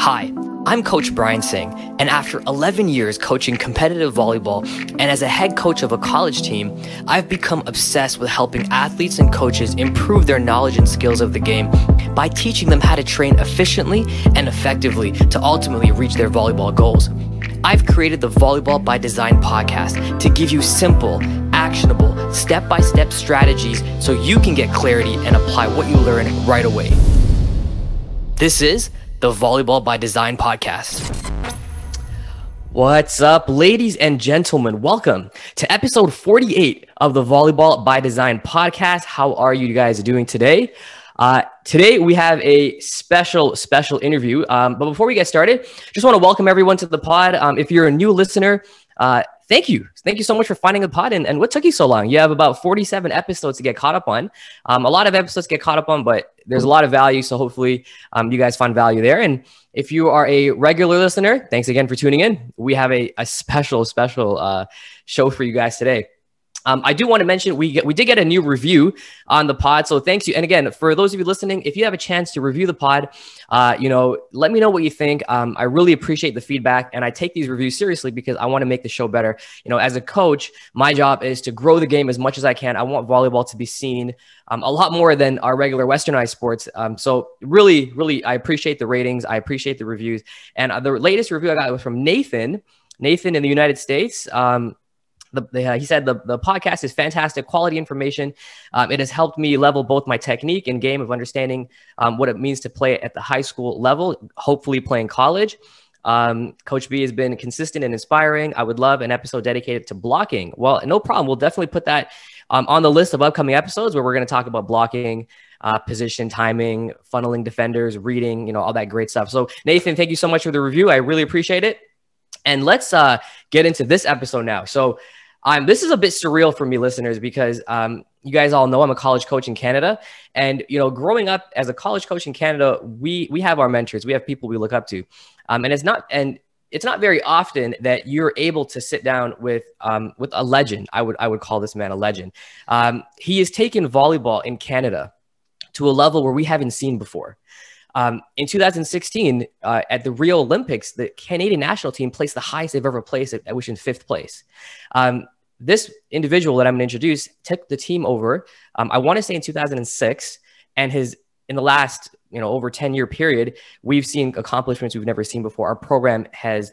Hi, I'm Coach Brian Singh, and after 11 years coaching competitive volleyball and as a head coach of a college team, I've become obsessed with helping athletes and coaches improve their knowledge and skills of the game by teaching them how to train efficiently and effectively to ultimately reach their volleyball goals. I've created the Volleyball by Design podcast to give you simple, actionable, step by step strategies so you can get clarity and apply what you learn right away. This is the Volleyball by Design podcast. What's up, ladies and gentlemen? Welcome to episode 48 of the Volleyball by Design podcast. How are you guys doing today? Uh, today we have a special, special interview. Um, but before we get started, just want to welcome everyone to the pod. Um, if you're a new listener, uh, thank you. Thank you so much for finding the pod. And, and what took you so long? You have about 47 episodes to get caught up on. Um, a lot of episodes get caught up on, but there's a lot of value. So hopefully um, you guys find value there. And if you are a regular listener, thanks again for tuning in. We have a, a special, special uh, show for you guys today. Um, I do want to mention we get, we did get a new review on the pod, so thanks you. And again, for those of you listening, if you have a chance to review the pod, uh, you know, let me know what you think. Um, I really appreciate the feedback, and I take these reviews seriously because I want to make the show better. You know, as a coach, my job is to grow the game as much as I can. I want volleyball to be seen um, a lot more than our regular westernized sports. Um, so really, really, I appreciate the ratings. I appreciate the reviews, and uh, the latest review I got was from Nathan. Nathan in the United States. Um, the, the, uh, he said the, the podcast is fantastic quality information. Um, it has helped me level both my technique and game of understanding um, what it means to play at the high school level hopefully playing college. Um, coach b has been consistent and inspiring. I would love an episode dedicated to blocking. Well no problem. We'll definitely put that um, on the list of upcoming episodes where we're going to talk about blocking uh, position timing funneling defenders reading you know all that great stuff. So nathan thank you so much for the review. I really appreciate it. And let's uh, get into this episode now. So um, this is a bit surreal for me, listeners, because um, you guys all know I'm a college coach in Canada, and you know, growing up as a college coach in Canada, we we have our mentors, we have people we look up to, um, and it's not and it's not very often that you're able to sit down with um, with a legend. I would I would call this man a legend. Um, he has taken volleyball in Canada to a level where we haven't seen before. Um, in 2016, uh, at the Rio Olympics, the Canadian national team placed the highest they've ever placed, at, which in fifth place. Um, this individual that I'm going to introduce took the team over. Um, I want to say in 2006, and his in the last you know over 10 year period, we've seen accomplishments we've never seen before. Our program has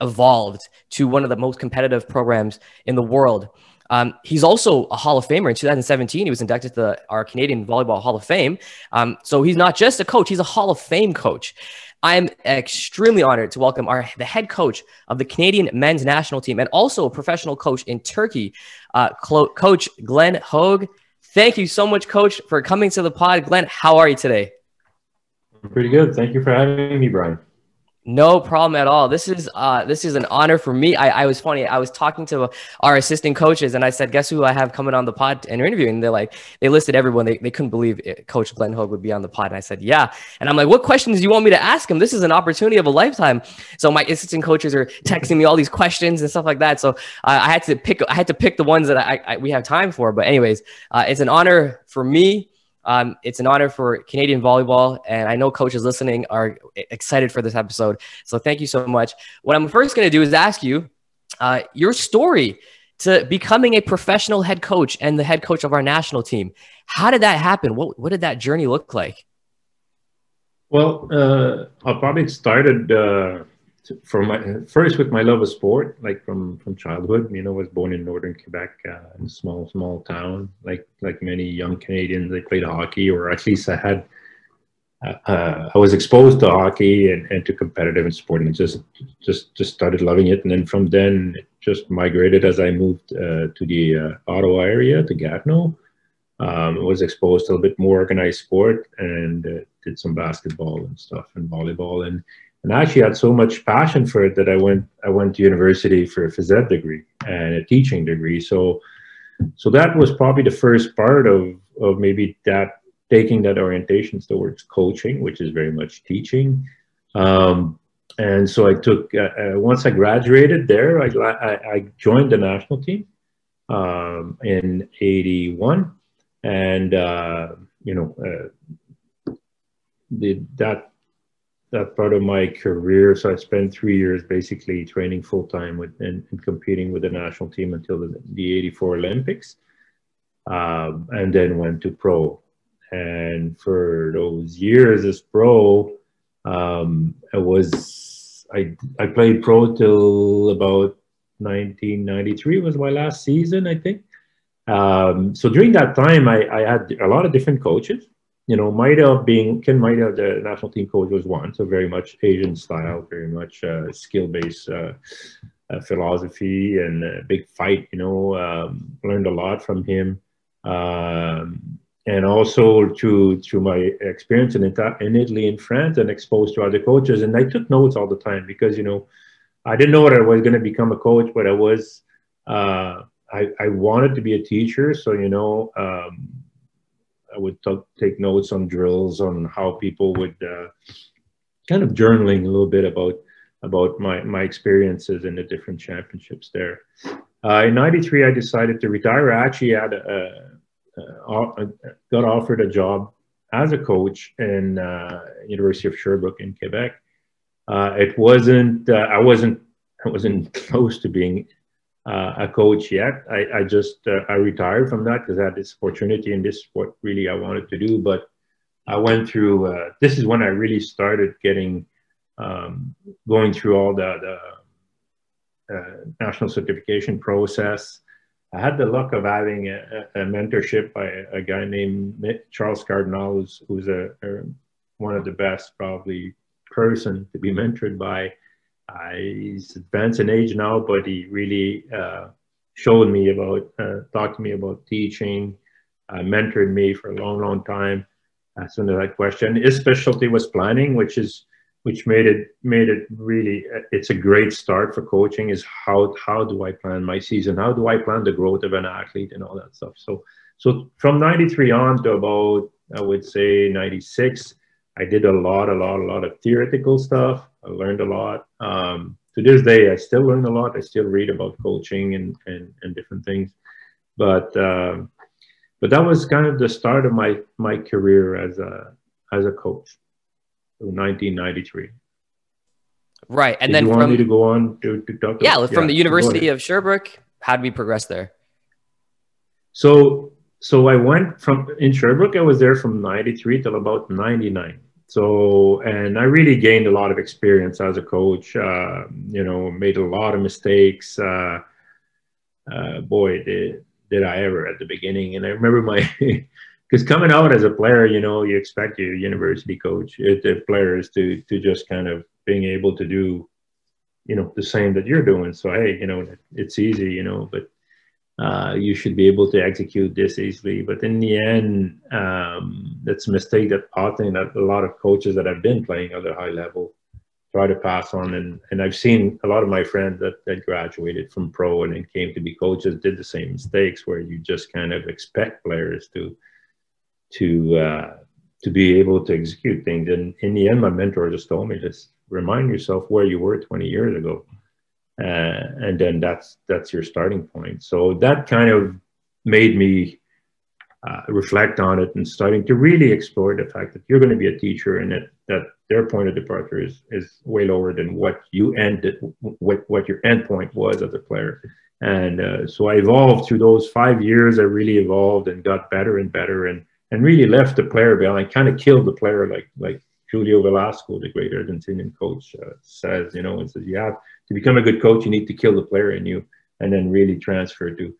evolved to one of the most competitive programs in the world. Um, he's also a Hall of Famer. In 2017, he was inducted to the, our Canadian Volleyball Hall of Fame. Um, so he's not just a coach; he's a Hall of Fame coach. I'm extremely honored to welcome our the head coach of the Canadian men's national team and also a professional coach in Turkey, uh, Coach Glenn Hoag. Thank you so much, Coach, for coming to the pod. Glenn, how are you today? Pretty good. Thank you for having me, Brian. No problem at all. This is uh, this is an honor for me. I, I was funny. I was talking to our assistant coaches, and I said, "Guess who I have coming on the pod and interviewing?" They're like, they listed everyone. They, they couldn't believe it. Coach Glenn Hoag would be on the pod, and I said, "Yeah." And I'm like, "What questions do you want me to ask him? This is an opportunity of a lifetime." So my assistant coaches are texting me all these questions and stuff like that. So I had to pick. I had to pick the ones that I, I we have time for. But anyways, uh, it's an honor for me um, it's an honor for Canadian volleyball, and I know coaches listening are excited for this episode. So thank you so much. What I'm first going to do is ask you uh, your story to becoming a professional head coach and the head coach of our national team. How did that happen? What what did that journey look like? Well, uh, I probably started uh, from my first with my love of sport, like from from childhood. You know, I was born in northern Quebec, uh, in a small small town. Like like many young Canadians, I played hockey, or at least I had. Uh, uh, I was exposed to hockey and, and to competitive sport, and just just just started loving it. And then from then, it just migrated as I moved uh, to the uh, Ottawa area to Gatineau. Um, was exposed to a bit more organized sport and uh, did some basketball and stuff and volleyball and and I actually had so much passion for it that I went I went to university for a phys ed degree and a teaching degree. So so that was probably the first part of of maybe that taking that orientation towards coaching, which is very much teaching. Um, and so I took uh, uh, once I graduated there, I, I, I joined the national team um, in '81, and uh, you know uh, the, that that part of my career. So I spent three years basically training full time with and, and, competing with the national team until the, the 84 Olympics. Um, and then went to pro. And for those years as pro, um, I was I I played pro till about 1993 was my last season, I think. Um, so during that time, I, I had a lot of different coaches you know, Maeda being Ken Maeda, the national team coach, was one. So very much Asian style, very much uh, skill based uh, uh, philosophy and a big fight. You know, um, learned a lot from him, um, and also through through my experience in in Italy and France and exposed to other coaches. And I took notes all the time because you know, I didn't know what I was going to become a coach, but I was. Uh, I, I wanted to be a teacher, so you know, um, I would t- take notes on drills on how people would uh, kind of journaling a little bit about about my my experiences in the different championships there. Uh, in '93, I decided to retire. I actually had a, a, a, got offered a job as a coach in uh, University of Sherbrooke in Quebec. Uh, it wasn't uh, I wasn't I wasn't close to being uh, a coach yet. I, I just uh, I retired from that because I had this opportunity and this is what really I wanted to do. But I went through. Uh, this is when I really started getting um, going through all the, the uh, national certification process. I had the luck of having a, a mentorship by a, guy named Charles Cardinal, who's, who's a, a, one of the best probably person to be mentored by uh, he's advanced in age now, but he really uh, showed me about, uh, talked to me about teaching, uh, mentored me for a long, long time. As that question, his specialty was planning, which is which made it made it really it's a great start for coaching is how how do i plan my season how do i plan the growth of an athlete and all that stuff so so from 93 on to about i would say 96 i did a lot a lot a lot of theoretical stuff I learned a lot. Um, to this day, I still learn a lot. I still read about coaching and, and, and different things. But um, but that was kind of the start of my my career as a as a coach. 1993. Right, and Did then you from want me to go on to, to talk. Yeah, about, from yeah, the University of Sherbrooke. How did we progress there? So so I went from in Sherbrooke. I was there from 93 till about 99 so and i really gained a lot of experience as a coach uh, you know made a lot of mistakes uh, uh, boy did, did i ever at the beginning. And i remember my because coming out as a player you know you expect your university coach the players to to just kind of being able to do you know the same that you're doing. So hey you know it's easy you know but uh, you should be able to execute this easily. But in the end, um, that's a mistake that often that a lot of coaches that have been playing at a high level try to pass on. And, and I've seen a lot of my friends that, that graduated from pro and then came to be coaches did the same mistakes where you just kind of expect players to to uh, to be able to execute things. And in the end, my mentor just told me just remind yourself where you were 20 years ago uh, and then that's that's your starting point. So that kind of made me uh, reflect on it and starting to really explore the fact that you're going to be a teacher and that, that their point of departure is, is way lower than what you ended, what, what your end point was as a player. And uh, so I evolved through those five years. I really evolved and got better and better and, and really left the player behind, kind of killed the player like, like Julio Velasco, the great Argentinian coach, uh, says, you know, and says you have to become a good coach, you need to kill the player in you and then really transfer to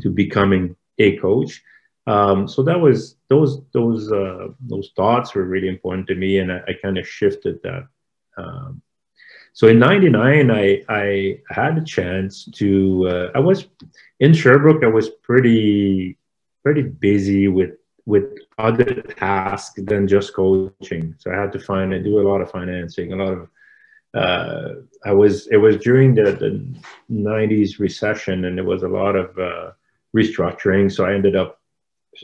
to becoming a coach. Um, so that was those those uh, those thoughts were really important to me, and I, I kind of shifted that. Um, so in '99, I I had a chance to. Uh, I was in Sherbrooke. I was pretty pretty busy with with other tasks than just coaching. So I had to find and do a lot of financing, a lot of. Uh, I was it was during the, the 90s recession, and there was a lot of uh, restructuring. So I ended up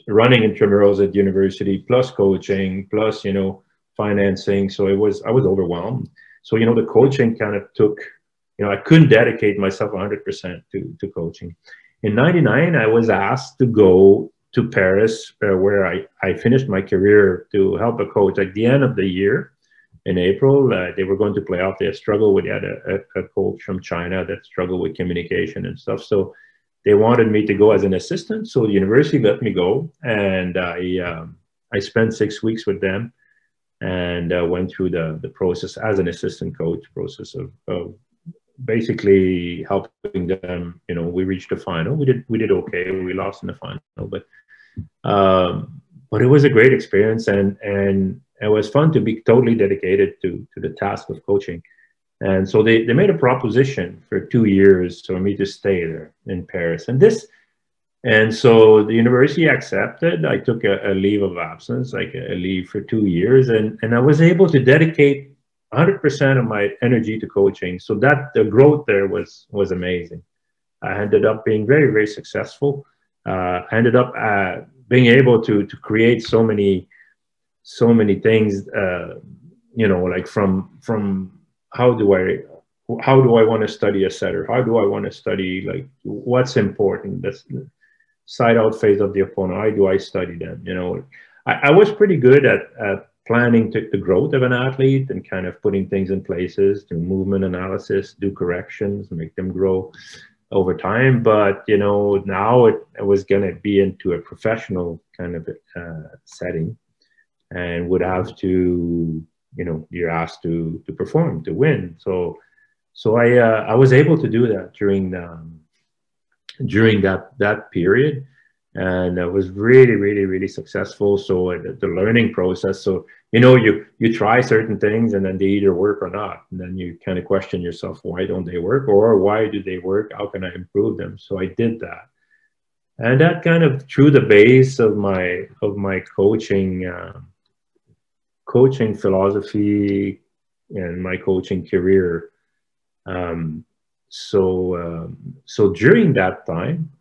running intramurals at university, plus coaching, plus you know financing. So it was I was overwhelmed. So you know the coaching kind of took. You know I couldn't dedicate myself 100% to to coaching. In '99, I was asked to go to Paris, uh, where I, I finished my career to help a coach at the end of the year in April. Uh, they were going to play off. They had struggled with, had a, a, coach from China that struggled with communication and stuff. So they wanted me to go as an assistant. So the university let me go. And I, um, I spent six weeks with them and uh, went through the, the process as an assistant coach process of, of basically helping them. You know, we reached the final. We did we did okay. We lost in the final, but um, but it was a great experience, and and it was fun to be totally dedicated to to the task of coaching. And so they, they made a proposition for two years for me to stay there in Paris. And this, and so the university accepted. I took a, a leave of absence, like a, leave for two years, and, and I was able to dedicate 100% of my energy to coaching. So that the growth there was was amazing. I ended up being very very successful. Uh, I ended up uh, being able to to create so many so many things. Uh, you know, like from from how do I how do I want to study a setter? How do I want to study like what's important? That's side out phase of the opponent. How do I study them? You know, I, I was pretty good at at planning to, the growth of an athlete and kind of putting things in places, do movement analysis, do corrections, make them grow over time. But you know, now it, it was going to be into a professional kind of uh, setting, and would have to, you know, you're asked to to perform to win. So, so I uh, I was able to do that during the, during that that period and it was really really really successful so uh, the, learning process so you know you you try certain things and then they either work or not. And then you kind of question yourself why don't they work? Or why do they work? How can i improve them? So i did that. And that kind of threw the base of my of my coaching uh, coaching philosophy and my coaching career. Um, so um, so during that time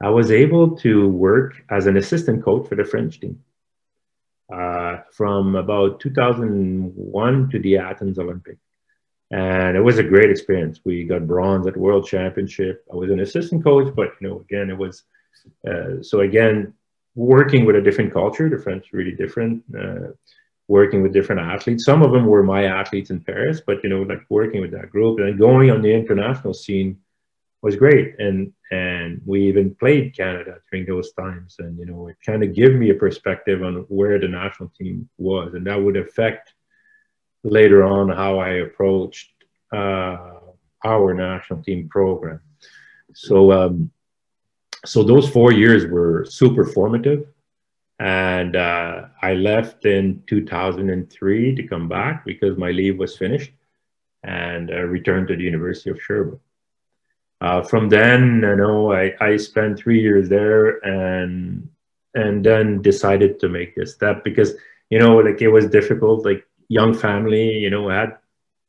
I was able to work as an assistant coach for the French team uh, from about 2001 to the Athens Olympic. And it was a great experience. We got bronze at World Championship. I was an assistant coach, but you know, again, it was uh, so again working with a different culture. The French really different. Uh, working with different athletes. Some of them were my athletes in Paris, but you know, like working with that group and going on the international scene was great. And and we even played Canada during those times. And you know, it kind of gave me a perspective on where the national team was, and that would affect later on how I approached uh, our national team program. So, um, so those four years were super formative. And uh, I left in 2003 to come back because my leave was finished and I returned to the University of Sherbrooke uh, from then, you know, I, I spent three years there and and then decided to make this step because you know, like it was difficult. Like young family, you know, I had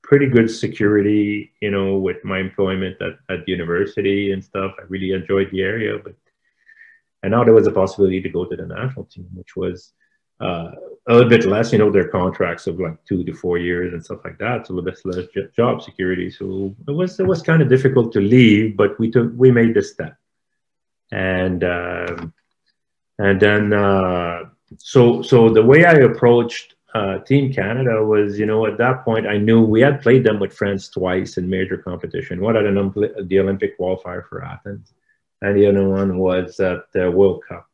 pretty good security, you know, with my employment at, at university and stuff. I really enjoyed the area, but and now there was a possibility to go to the national team, which was uh, a little bit less, you know, their contracts of like two to four years and stuff like that. So a little bit less job security. So it was it was kind of difficult to leave, but we took we made this step, and uh, and then uh, so so the way I approached uh, Team Canada was, you know, at that point I knew we had played them with France twice in major competition. One at an, the Olympic qualifier for Athens, and the other one was at the World Cup.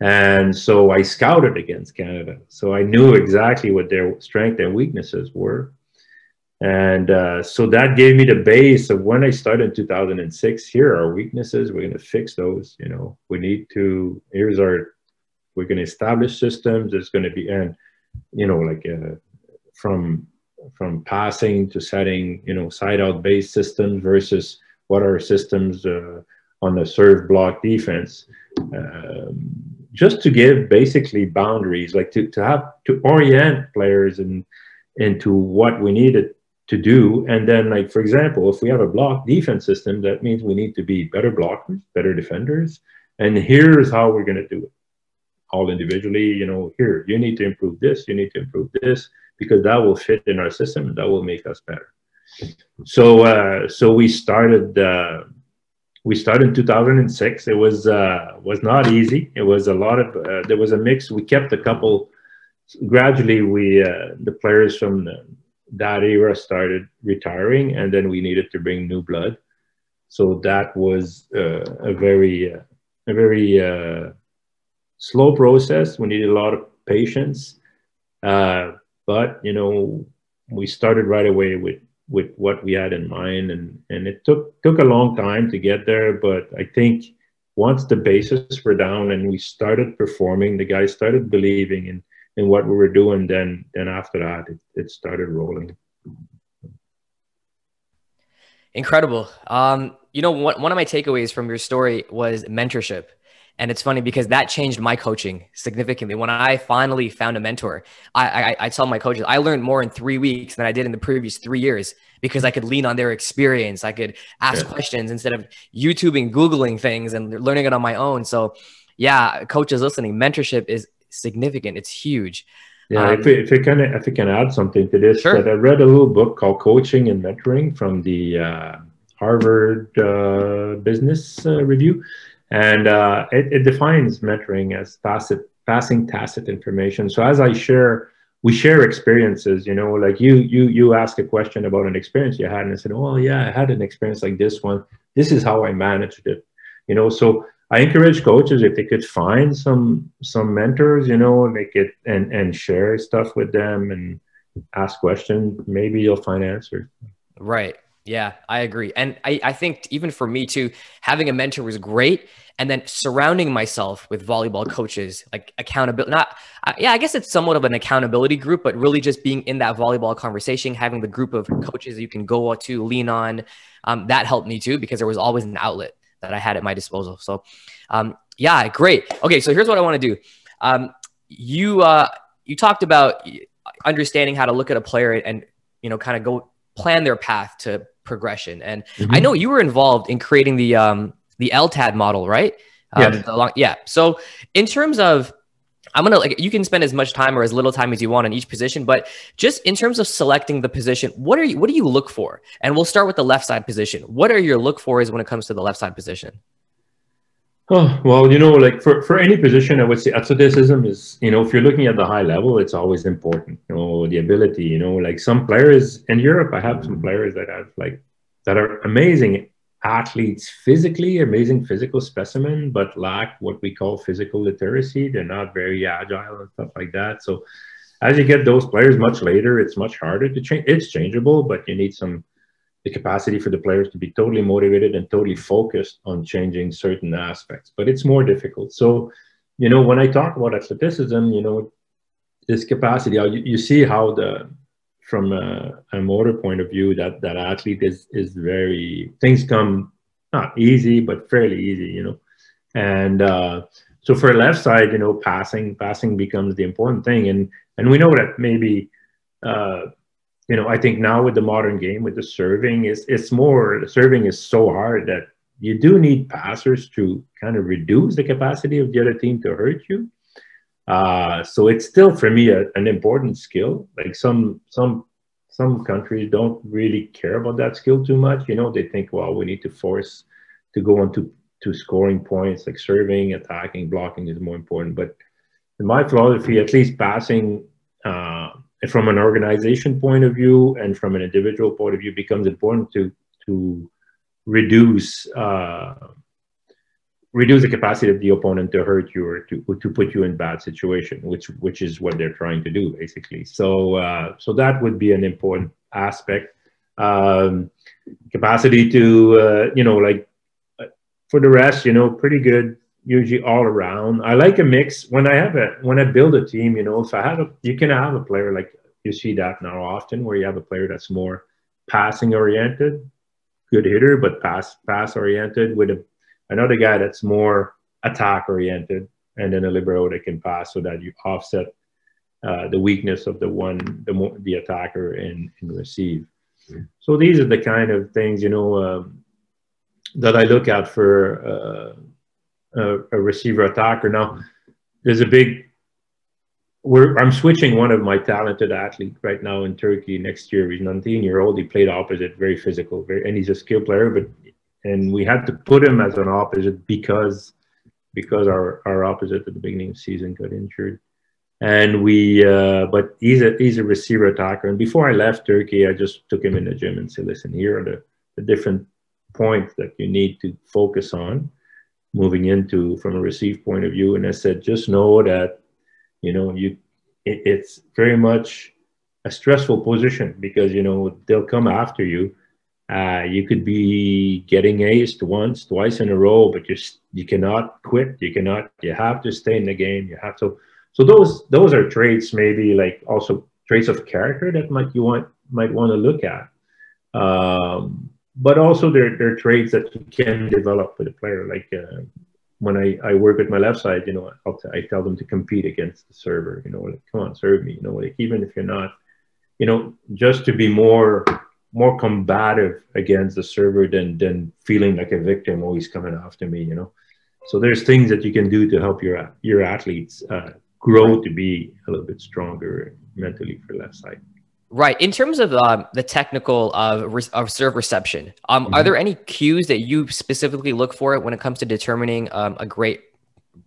And so I scouted against Canada. So I knew exactly what their strengths and weaknesses were. And uh, so that gave me the base of when I started in 2006. Here are our weaknesses. We're going to fix those. You know, we need to, here's our, we're going to establish systems. There's going to be, and, you know, like uh, from, from passing to setting, you know, side out based systems versus what are systems uh, on the serve block defense. Um, just to give basically boundaries, like to, to have to orient players and into what we needed to do. And then, like for example, if we have a block defense system, that means we need to be better blockers, better defenders. And here's how we're going to do it. All individually, you know, here you need to improve this, you need to improve this, because that will fit in our system that will make us better. So, uh, so we started. Uh, we started in 2006. It was uh, was not easy. It was a lot of uh, there was a mix. We kept a couple gradually we uh, the players from the, that era started retiring, and then we needed to bring new blood. So that was uh, a very uh, a very uh, slow process. We needed a lot of patience, uh, but you know we started right away with with what we had in mind, and and it took took a long time to get there. But I think once the bases were down and we started performing, the guys started believing in in what we were doing. Then then after that, it, it started rolling. Incredible. Um, you know, one, one of my takeaways from your story was mentorship. And it's funny because that changed my coaching significantly. When I finally found a mentor, I, I, I, tell my coaches I learned more in three weeks than I did in the previous three years because I could lean on their experience. I could ask questions instead of YouTubing, Googling things and learning it on my own. So, yeah, coaches listening, mentorship is significant. It's huge. Yeah, um, if, if I can, if I can add something to this, sure. that I read a little book called Coaching and Mentoring from the uh, Harvard uh, Business uh, Review, and uh, it, it, defines mentoring as tacit, passing tacit information. So as I share, we share experiences. You know, like you you you ask a question about an experience you had, and I said, "Oh yeah, I had an experience like this one. This is how I managed it." You know, so I encourage coaches if they could find some some mentors, you know, and make it and and share stuff with them and ask questions. Maybe you'll find answers. Right. Yeah, I agree. And I, I think even for me too, having a mentor was great. And then surrounding myself with volleyball coaches, like accountability, not, uh, yeah, I guess it's somewhat of an accountability group, but really just being in that volleyball conversation, having the group of coaches you can go to, lean on, um, that helped me too, because there was always an outlet that I had at my disposal. So, um, yeah, great. Okay, so here's what I want to do. Um, you uh, you talked about understanding how to look at a player and you know kind of go plan their path to progression. And mm-hmm. I know you were involved in creating the um, the LTAD model, right? Um, yes. Long, yeah. So in terms of I'm gonna like you can spend as much time or as little time as you want on each position, but just in terms of selecting the position, what are you what do you look for? And we'll start with the left side position. What are your look for is when it comes to the left side position? Oh well, you know, like for, for any position, I would say athleticism is, you know, if you're looking at the high level, it's always important. You know, the ability, you know, like some players in Europe, I have some players that have like that are amazing athletes physically, amazing physical specimen, but lack what we call physical literacy. They're not very agile and stuff like that. So as you get those players much later, it's much harder to change. It's changeable, but you need some the capacity for the players to be totally motivated and totally focused on changing certain aspects. But it's more difficult. So, you know, when I talk about athleticism, you know, this capacity, you, you see how the from a, a, motor point of view that that athlete is is very things come not easy but fairly easy you know and uh, so for left side you know passing passing becomes the important thing and and we know that maybe uh, you know i think now with the modern game with the serving is it's more the serving is so hard that you do need passers to kind of reduce the capacity of the other team to hurt you uh, so it's still for me a, an important skill. Like some some some countries don't really care about that skill too much. You know, they think, well, we need to force to go on to, to scoring points, like serving, attacking, blocking is more important. But in my philosophy, at least passing uh, from an organization point of view and from an individual point of view becomes important to to reduce uh, reduce the capacity of the opponent to hurt you or to, to put you in bad situation, which which is what they're trying to do basically. So uh, so that would be an important aspect. Um, capacity to uh, you know like uh, for the rest, you know, pretty good usually all around. I like a mix when I have a when I build a team. You know, if I have a you can have a player like you see that now often where you have a player that's more passing oriented, good hitter, but pass pass oriented with a another guy that's more attack oriented, and then a libero that can pass so that you offset uh, the weakness of the one, the, the attacker and, and receive. Mm-hmm. So these are the kind of things, you know, um, that I look at for uh, a, a, receiver attacker. Now, there's a big. We're, I'm switching one of my talented athletes right now in Turkey next year. He's 19 year old. He played opposite, very physical, very, and he's a skill player, but and we had to put him as an opposite because because our our opposite at the beginning of the season got injured. and we uh, but he's a he's a receiver attacker and before i left turkey i just took him in the gym and said listen here are the, the different points that you need to focus on moving into from a receive point of view. And i said just know that you know you it, it's very much a stressful position because you know they'll come after you. Uh, you could be getting aced once twice in a row but you you cannot quit. You cannot you have to stay in the game. You have to so those those are traits maybe like also traits of character that might you want might want to look at. Um, but also they're, they're traits that you can develop with a player like uh, when I, I work with my left side you know t- i tell them to compete against the server you know like come on serve me you know like even if you're not you know just to be more more combative against the server than than feeling like a victim always coming after me you know so there's things that you can do to help your your athletes uh, grow to be a little bit stronger mentally for left side. Right. In terms of um, the technical uh, re- of serve reception, um, mm-hmm. are there any cues that you specifically look for when it comes to determining um, a great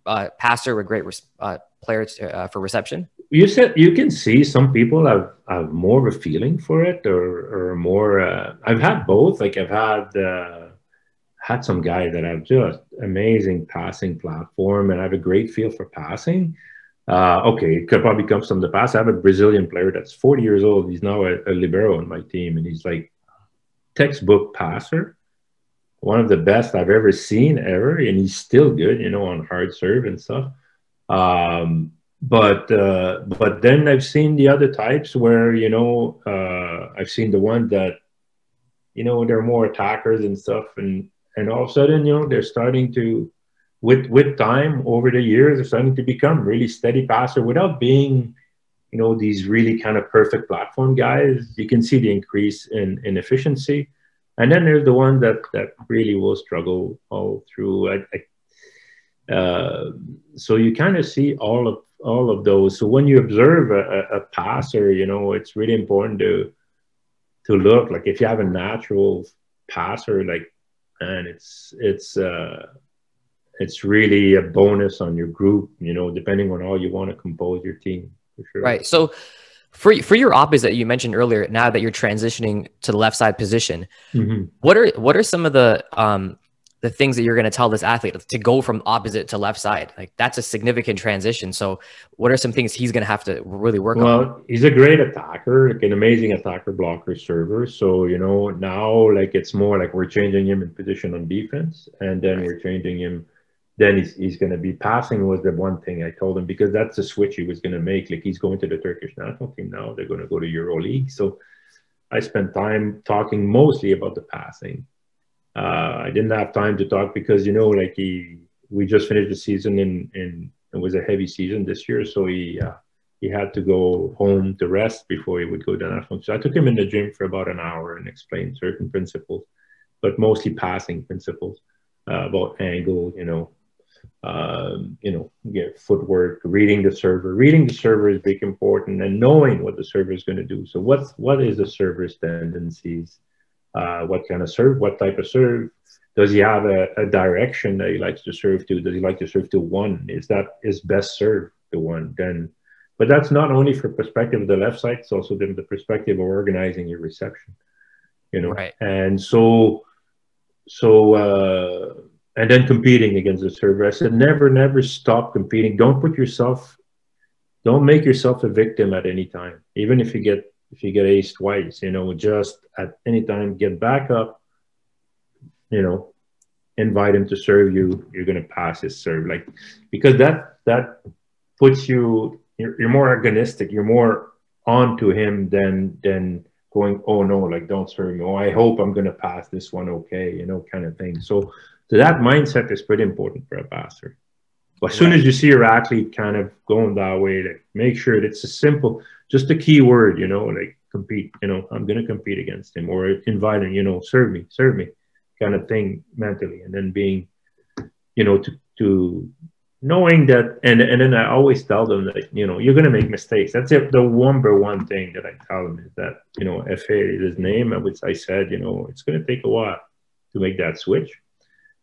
uh, passer, a great res- uh, player to, uh, for reception? You said you can see some people have, have more of a feeling for it, or or more. Uh, I've had both. Like I've had uh, had some guy that have just amazing passing platform, and I have a great feel for passing uh, okay, it could probably come from the past. I have a Brazilian player that's 40 years old. He's now a, a libero on my team, and he's like textbook passer, one of the best I've ever seen ever, and he's still good, you know, on hard serve and stuff. Um, but uh, but then I've seen the other types where you know uh, I've seen the one that you know they're more attackers and stuff, and and all of a sudden you know they're starting to with with time over the years are starting to become really steady passer without being you know these really kind of perfect platform guys. You can see the increase in, in efficiency. And then there's the one that that really will struggle all through. I, I, uh, so you kind of see all of all of those. So when you observe a, a, passer you know it's really important to to look. Like if you have a natural passer like and it's it's uh it's really a bonus on your group, you know, depending on how you want to compose your team. For sure. Right. So for for your opposite you mentioned earlier, now that you're transitioning to the left side position, mm-hmm. what are what are some of the um the things that you're going to tell this athlete to go from opposite to left side? Like that's a significant transition. So what are some things he's going to have to really work well, on? Well, he's a great attacker, like an amazing attacker blocker server. So, you know, now like it's more like we're changing him in position on defense and then right. we're changing him then he's, he's going to be passing was the one thing I told him because that's the switch he was going to make. Like he's going to the Turkish national team now. They're going to go to Euro League. So I spent time talking mostly about the passing. Uh, I didn't have time to talk because you know, like he, we just finished the season and and it was a heavy season this year, so he uh, he had to go home to rest before he would go to the national. So I took him in the gym for about an hour and explained certain principles, but mostly passing principles uh, about angle, you know, um, you know, get footwork, reading the server. Reading the server is big important, and knowing what the server is going to do. So, what's what is the server's tendencies? Uh, what kind of serve? What type of serve? Does he have a, a, direction that he likes to serve to? Does he like to serve to one? Is that is best serve to one? Then, but that's not only for perspective of the left side; it's also the, the perspective of organizing your reception. You know, right. and so, so. Uh, and then competing against the server. I said, never, never stop competing. Don't put yourself, don't make yourself a victim at any time. Even if you get if you get ace twice, you know, just at any time get back up, you know, invite him to serve you. You're gonna pass his serve, like because that that puts you you're, you're more agonistic. You're more on to him than than going, oh no, like don't serve me. Oh, I hope I'm gonna pass this one okay, you know, kind of thing. So so that mindset is pretty important for a pastor. But as soon as you see your athlete kind of going that way, like make sure that it's a simple, just a key word, you know, like compete, you know, I'm going to compete against him or invite him, you know, serve me, serve me kind of thing mentally. And then being, you know, to, to knowing that, and, and then I always tell them that, you know, you're going to make mistakes. That's it. The number one thing that I tell them is that, you know, FA is his name, which I said, you know, it's going to take a while to make that switch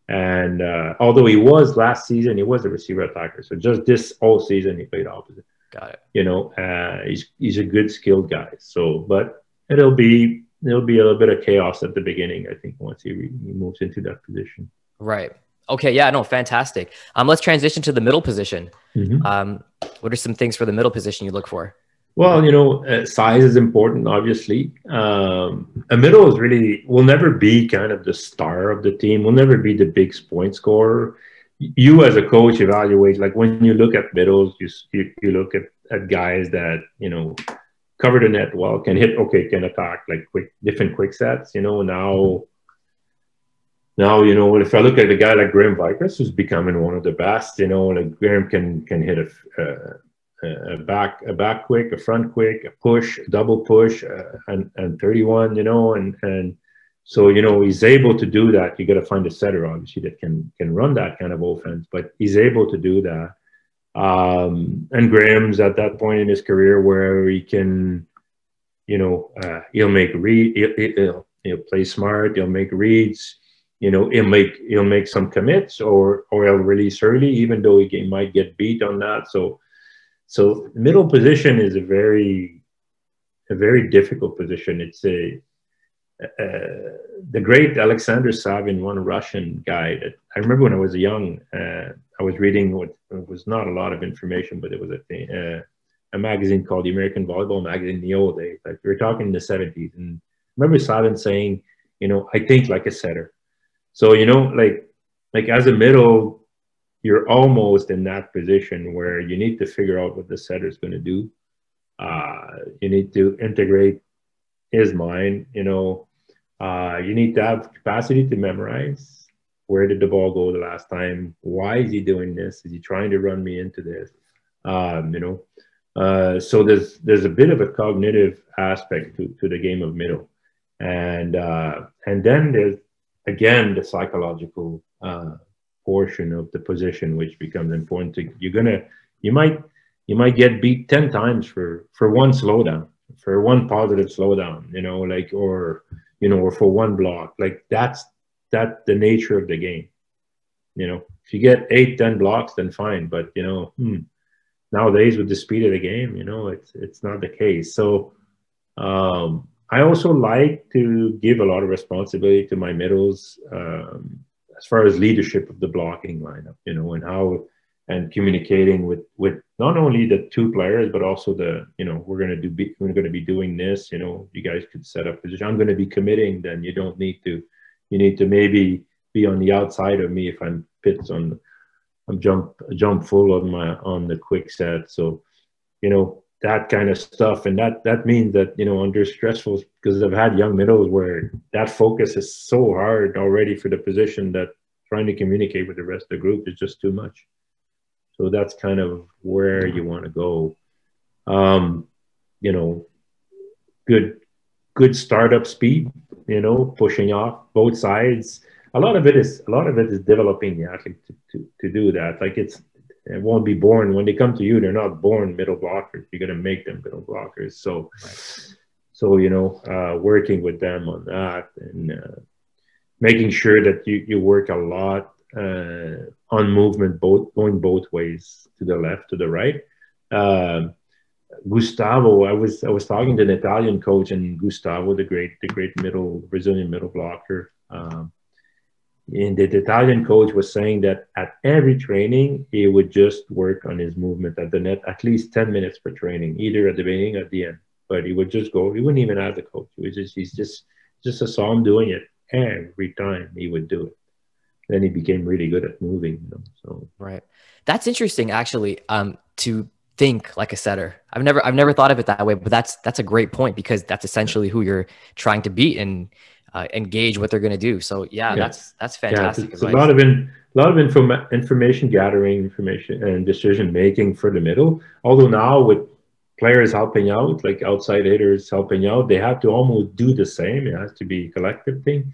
and uh, although he was last season, he was a receiver attacker. So just this whole season, he played opposite. Got it. You know, uh, he's he's a good skilled guy. So, but it'll be it'll be a little bit of chaos at the beginning. I think once he, re- he moves into that position. Right. Okay. Yeah. No. Fantastic. Um, let's transition to the middle position. Mhm. Um, what are some things for the middle position you look for? Well, you know, uh, size is important, obviously. Um, a middle is really will never be kind of the star of the team. Will never be the big point scorer. You, as a coach, evaluate like when you look at middles, you you, you look at, at guys that you know cover the net well, can hit, okay, can attack like quick different quick sets. You know now. Now you know if I look at a guy like Graham Vickers, who's becoming one of the best, you know, like Graham can can hit a uh, a back a back quick, a front quick, a push, a double push, uh, and and 31, you know, and and so you know he's able to do that. You got to find a setter, obviously, that can can run that kind of offense, but he's able to do that. Um, and Graham's at that point in his career where he can, you know, uh, he'll make read, he'll, he'll he'll play smart, he'll make reads. You know, he'll make he'll make some commits, or or he'll release early, even though he might get beat on that. So, so middle position is a very, a very difficult position. It's a, uh, the great Alexander Savin, one Russian guy that I remember when I was young, uh, I was reading what was not a lot of information, but it was a uh, a magazine called the American Volleyball Magazine in the old days. Like we were talking in the 70s. And I remember Savin saying, you know, I think like a setter. So, you know, like, like as a middle, you're almost in that position where you need to figure out what the setter is going to do. Uh, you need to integrate his mind. You know, uh, you need to have capacity to memorize. Where did the ball go the last time? Why is he doing this? Is he trying to run me into this? Um, you know, uh, so there's there's a bit of a cognitive aspect to, to the game of middle, and uh, and then there's again the psychological uh, portion of the position which becomes important to you're gonna you might you might get beat 10 times for for one slowdown for one positive slowdown you know like or you know or for one block. Like that's that the nature of the game. You know if you get eight ten blocks then fine but you know hmm, nowadays with the speed of the game you know it's it's not the case. So um I also like to give a lot of responsibility to my middles um, as far as leadership of the blocking lineup, you know, and how and communicating with with not only the two players but also the you know we're to do be, we're to be doing this you know you guys could set up position. I'm to be committing then you don't need to you need to maybe be on the outside of me if i'm pits on i'm jump jump full on my on the quick set. So you know that kind of stuff. And that that means that you know under stressful because i've had young middles where that focus is so hard already for the position that trying to communicate with the rest of the group is just too much. So that's kind of where you want to go. Um you know good good startup speed you know pushing off both sides. A lot of it is a lot of it is developing the athlete to, to, to do that. Like it's it won't be born. When they come to you they're not born middle blockers. You're to make them middle blockers. So so you know uh, working with them on that and uh, making sure that you, you work a lot uh, on movement both going both ways to the left to the right. Um, Gustavo, I was I was talking to an Italian coach and Gustavo, the great the great middle Brazilian middle blocker. Um, and the Italian coach was saying that at every training he would just work on his movement at the net at least 10 minutes per training, either at the beginning or at the end. But he would just go, he wouldn't even ask the coach. He was just he's just just I saw him doing it every time he would do it. Then he became really good at moving, you know. So Right. That's interesting actually. Um, to think like a setter. I've never I've never thought of it that way, but that's that's a great point because that's essentially who you're trying to beat and uh, engage what they're going to do. So yeah, Yeah. that's that's yeah, fantastic. it's, it's a lot of in, a lot of informa- information gathering, information and decision making for the middle. Although now with players helping out, like outside hitters helping out, they have to almost do the same. It has to be a collective thing.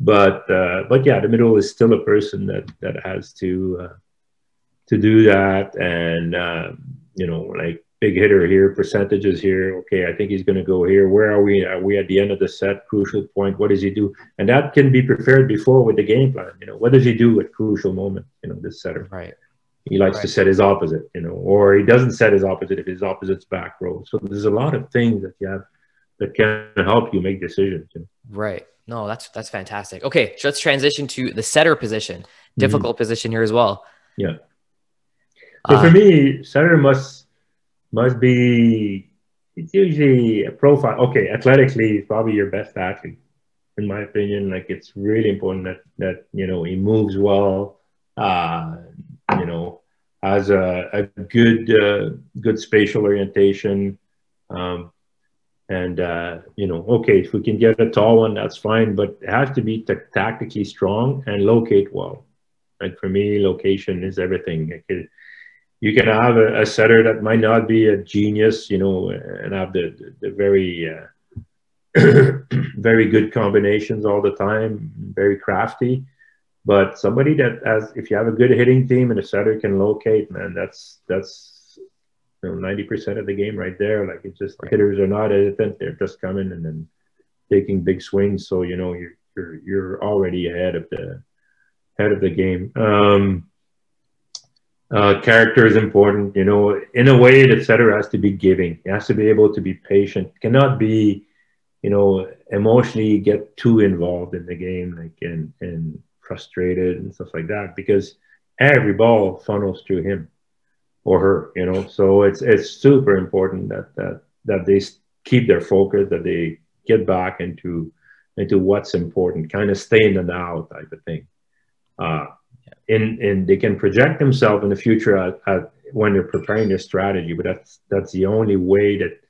But uh, but yeah, the middle is still a person that that has to uh, to do that, and um, you know, like big hitter here, percentages here. Okay, I think he's going to go here. Where are we? Are we at the end of the set? Crucial point. What does he do? And that can be prepared before with the game plan. You know, what does he do at crucial moment? You know, this setter. right. He likes Right. to set his opposite, you know, or he doesn't set his opposite if his opposite's back row. So there's a lot of things that you have that can help you make decisions. You know? Right. No, that's that's fantastic. Okay, so let's transition to the setter position. Difficult position here as well. Yeah. So Uh, for me, setter must must be it's usually a profile. Okay, athletically, he's probably your best athlete, in my opinion. Like it's really important that that you know he moves well, uh, you know, has a, a good uh, good spatial orientation, um, and uh, you know, okay, if we can get a tall one, that's fine, but it has to be ta- tactically strong and locate well. Like for me, location is everything. Like it, you can have a, a setter that might not be a genius, you know, and have the the, the very uh, very good combinations all the time, very crafty. But somebody that has, if you have a good hitting team and a setter can locate, man, that's that's you know ninety percent of the game right there. Like it's just the hitters are not hesitant; they're just coming and then taking big swings. So you know you're you're you're already ahead of the head of the game. Um, uh, character is important, you know. In a way, the setter has to be giving. He has to be able to be patient. Cannot be, you know, emotionally get too involved in the game, like and and frustrated and stuff like that, because every ball funnels through him or her, you know. So it's it's super important that that that they keep their focus, that they get back into into what's important, kind of stay in the now type of thing. Uh, and and they can project themselves in the future at, at, when they're preparing their strategy, but that's that's the only way that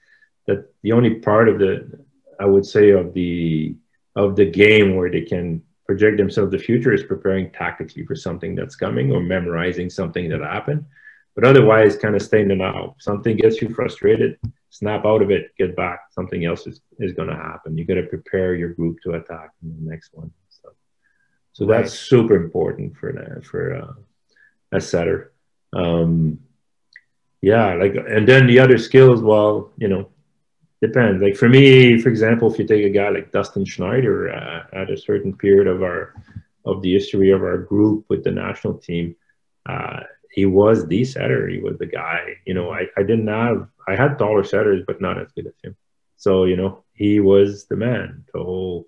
that the only part of the I would say of the of the game where they can project themselves the future is preparing tactically for something that's coming or memorizing something that happened. But otherwise, kind of stay in the now. Something gets you frustrated, snap out of it, get back. Something else is, is going to happen. You got to prepare your group to attack in the next one. So, Right. that's super important for that for uh, a setter. Um, yeah, like and then the other skills. Well, you know, depends. Like for me, for example, if you take a guy like Dustin Schneider uh, at a certain period of our of the history of our group with the national team, uh, he was the setter. He was the guy. You know, I, I didn't have I had taller setters, but not as good as him. So you know, he was the man. So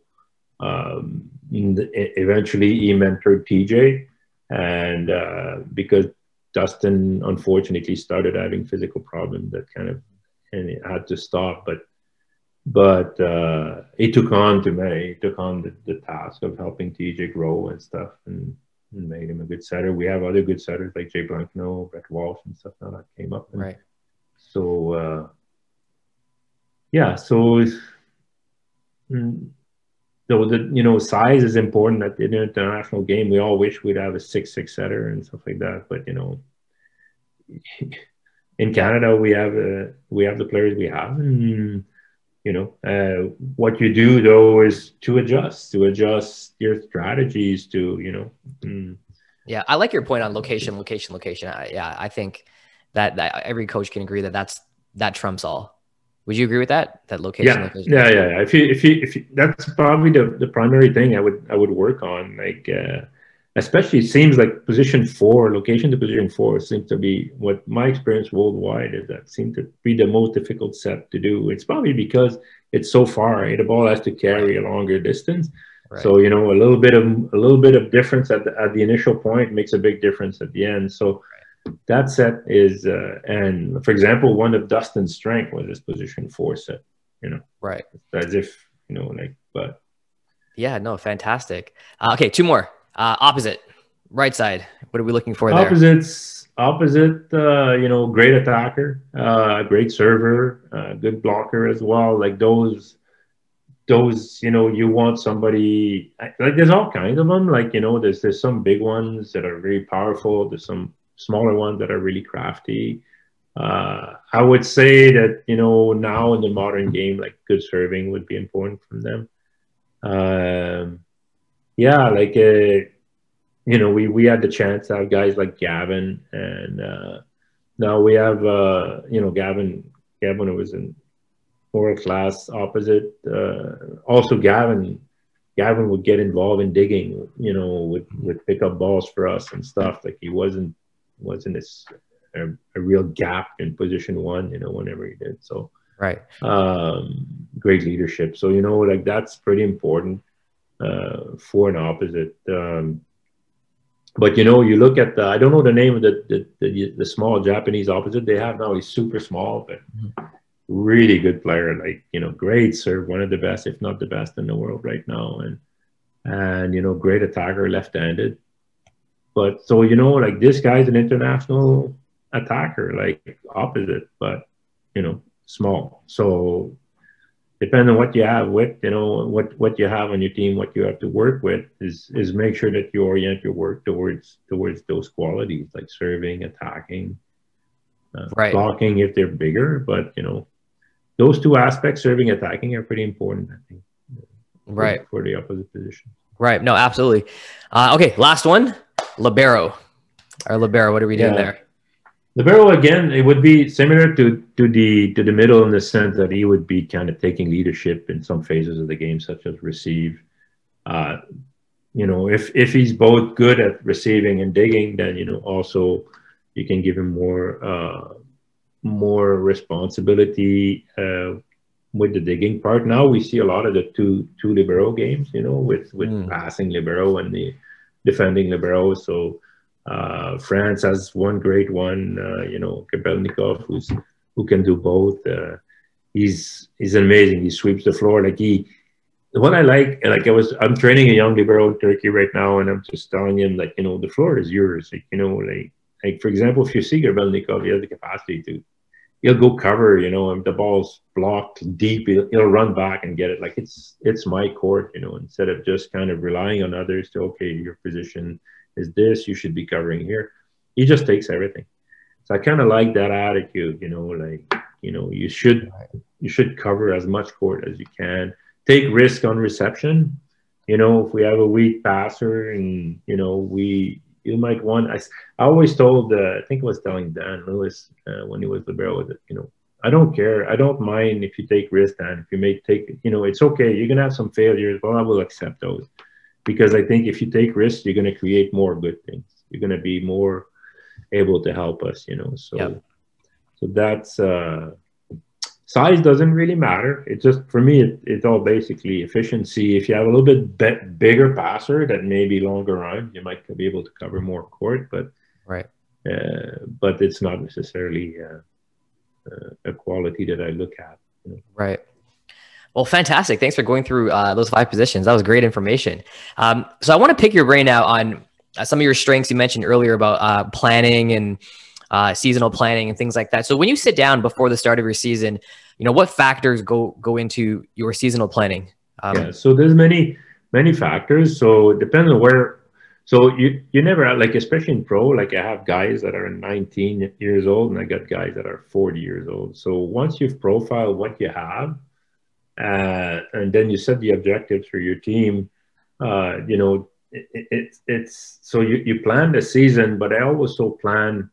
um, eventually, he mentored TJ, and uh, because Dustin unfortunately started having physical problems, that kind of and it had to stop. But but uh, he took on to me. He took on the, the task of helping TJ grow and stuff, and, and made him a good setter. We have other good setters like Jay Blankenau, Brett Walsh, and stuff now that came up. And right. So uh, yeah, so it's- mm, so the you know size is important at the international game. We all wish we'd have a six six setter and stuff like that, but you know, in Canada we have uh, we have the players we have, and you know uh, what you do though is to adjust to adjust your strategies to you know. mm, Yeah, I like your point on location, location, location. I, yeah, I think that, that every coach can agree that that's that trumps all. Would you agree with that? That location, yeah, location. yeah, yeah, yeah. If you, if you, if you, that's probably the, the primary thing I would, I would work on. Like, uh, especially it seems like position four, location to position four seems to be what my experience worldwide is. That seems to be the most difficult set to do. It's probably because it's so far. Right? The ball has to carry a longer distance. Right. So you know, a little bit of a little bit of difference at the, at the initial point makes a big difference at the end. So that set is, uh, and for example, one of Dustin's strength was his position four set. You know, right. as if you know, like, but Yeah, no, fantastic. Uh, okay, two more. Uh, opposite, right side. What are we looking for there? opposites, opposite, uh, you know, great attacker, uh, great server, uh, good blocker as well. Like those, those, you know, you want somebody like there's all kinds of them. Like you know, there's there's some big ones that are very powerful. There's some smaller ones that are really crafty. Uh, I would say that you know now in the modern game, like good serving would be important from them. Um, yeah, like uh, you know, we we had the chance to have guys like Gavin, and uh, now we have uh, you know Gavin. Gavin was in world class opposite. Uh, also, Gavin. Gavin would get involved in digging, you know, would would pick up balls for us and stuff. Like he wasn't wasn't a, a, a, real gap in position one, you know, whenever he did. So, right. Um, great leadership. So, you know, like that's pretty important uh, for an opposite. Um, but you know, you look at the I don't know the name of the the, the, the small Japanese opposite they have now. He's super small, but mm-hmm. really good player. Like you know, great serve, one of the best, if not the best in the world right now, and and you know, great attacker, left-handed. But so you know, like this guy's an international attacker, like opposite, but you know, small. So depending on what you have with, you know, what what you have on your team, what you have to work with is is make sure that you orient your work towards towards those qualities like serving, attacking, uh, right. blocking if they're bigger. But you know, those two aspects, serving, attacking, are pretty important. I think. Right. For, for the opposite position. Right. No, absolutely. Uh, okay, last one, libero. Or libero. What are we doing yeah. there? Libero again, it would be similar to to the to the middle in the sense that he would be kind of taking leadership in some phases of the game, such as receive. Uh, you know, if if he's both good at receiving and digging, then you know also you can give him more uh, more responsibility uh, with the digging part. Now we see a lot of the two two libero games, you know, with with mm. passing libero and the defending libero. So uh, France has one great one, uh, you know, Grebennikov, who's who can do both. Uh, he's he's amazing. He sweeps the floor like he. What I like, like I was, I'm training a young libero in Turkey right now, and I'm just telling him like, you know, the floor is yours. Like, you know, like like for example, if you see Grebennikov, he has the capacity to, he'll go cover. You know, if the ball's blocked deep, he'll, he'll run back and get it. Like it's it's my court. You know, instead of just kind of relying on others to okay, your position is this you should be covering here he just takes everything so i kind of like that attitude you know like you know you should you should cover as much court as you can take risk on reception you know if we have a weak passer and you know we you might want i, I always told uh, i think i was telling dan lewis uh, when he was libero that you know i don't care i don't mind if you take risk dan if you may take you know it's okay you're gonna have some failures but i will accept those because I think if you take risks, you're going to create more good things. You're going to be more able to help us, you know. So, yep. so that's uh, size doesn't really matter. It's just for me, it, it's all basically efficiency. If you have a little bit bigger passer that may be longer on, you might be able to cover more court, but right. Uh, but it's not necessarily uh, uh, a quality that I look at. You know? Right. Well, fantastic. Thanks for going through uh, those five positions. That was great information. Um, so I want to pick your brain now on uh, some of your strengths you mentioned earlier about uh, planning and uh, seasonal planning and things like that. So when you sit down before the start of your season, you know what factors go go into your seasonal planning? Um, yeah. So there's many many factors. So it depends on where. So you you never like especially in pro like I have guys that are 19 years old and I got guys that are 40 years old. So once you've profiled what you have uh, and then you set the objectives for your team. Uh, you know, it, it, it's so you, you plan the season, but I always also plan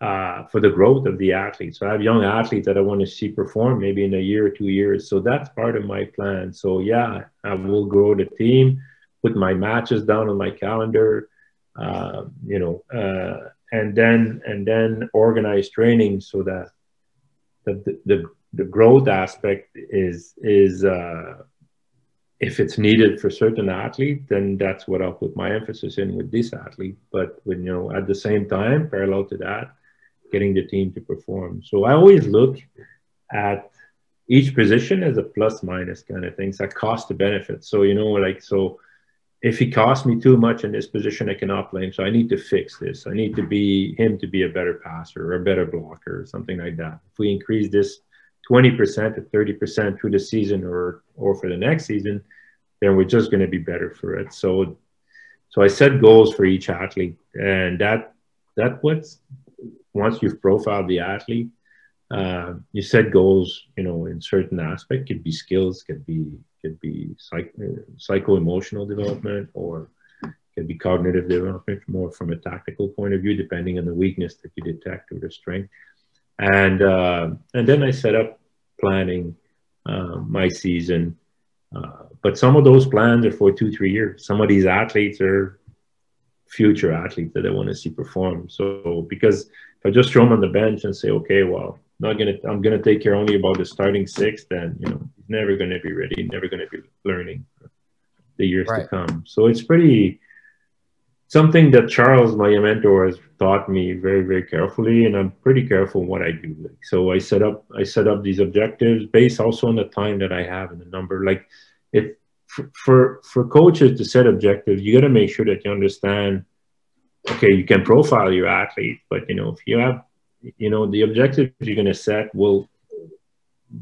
uh, for the growth of the athletes. So I have young athletes that I want to see perform maybe in a year or two years. So that's part of my plan. So yeah, I will grow the team, put my matches down on my calendar, uh, you know, uh, and then and then organize training so that the, the the growth aspect is is uh, if it's needed for certain athlete, then that's what I'll put my emphasis in with this athlete. But when you know at the same time, parallel to that, getting the team to perform. So I always look at each position as a plus minus kind of things, that cost to benefit. So you know, like so if he costs me too much in this position, I cannot blame. So I need to fix this. I need to be him to be a better passer or a better blocker or something like that. If we increase this 20% to 30% through the season or or for the next season, then we're just going to be better for it. So so I set goals for each athlete, and that that what's once you've profiled the athlete, uh, you set goals. You know, in certain aspect, could be skills, could be could be psych, psycho emotional development, or could be cognitive development, more from a tactical point of view, depending on the weakness that you detect or the strength. And uh, and then I set up planning uh, my season. Uh, but some of those plans are for two, three years. Some of these athletes are future athletes that I want to see perform. So because if I just throw him on the bench and say, okay, well, not gonna, I'm gonna take care only about the starting six, then you know he's never gonna be ready, never gonna be learning the years right. to come. So it's pretty something that Charles, my mentor, has taught me very, very carefully, and I'm pretty careful what I do. Like, so I set up, I set up these objectives based also on the time that I have and the number. Like, if for for coaches to set objectives, you got to make sure that you understand. Okay, you can profile your athlete, but you know if you have, you know, the objectives you're going to set will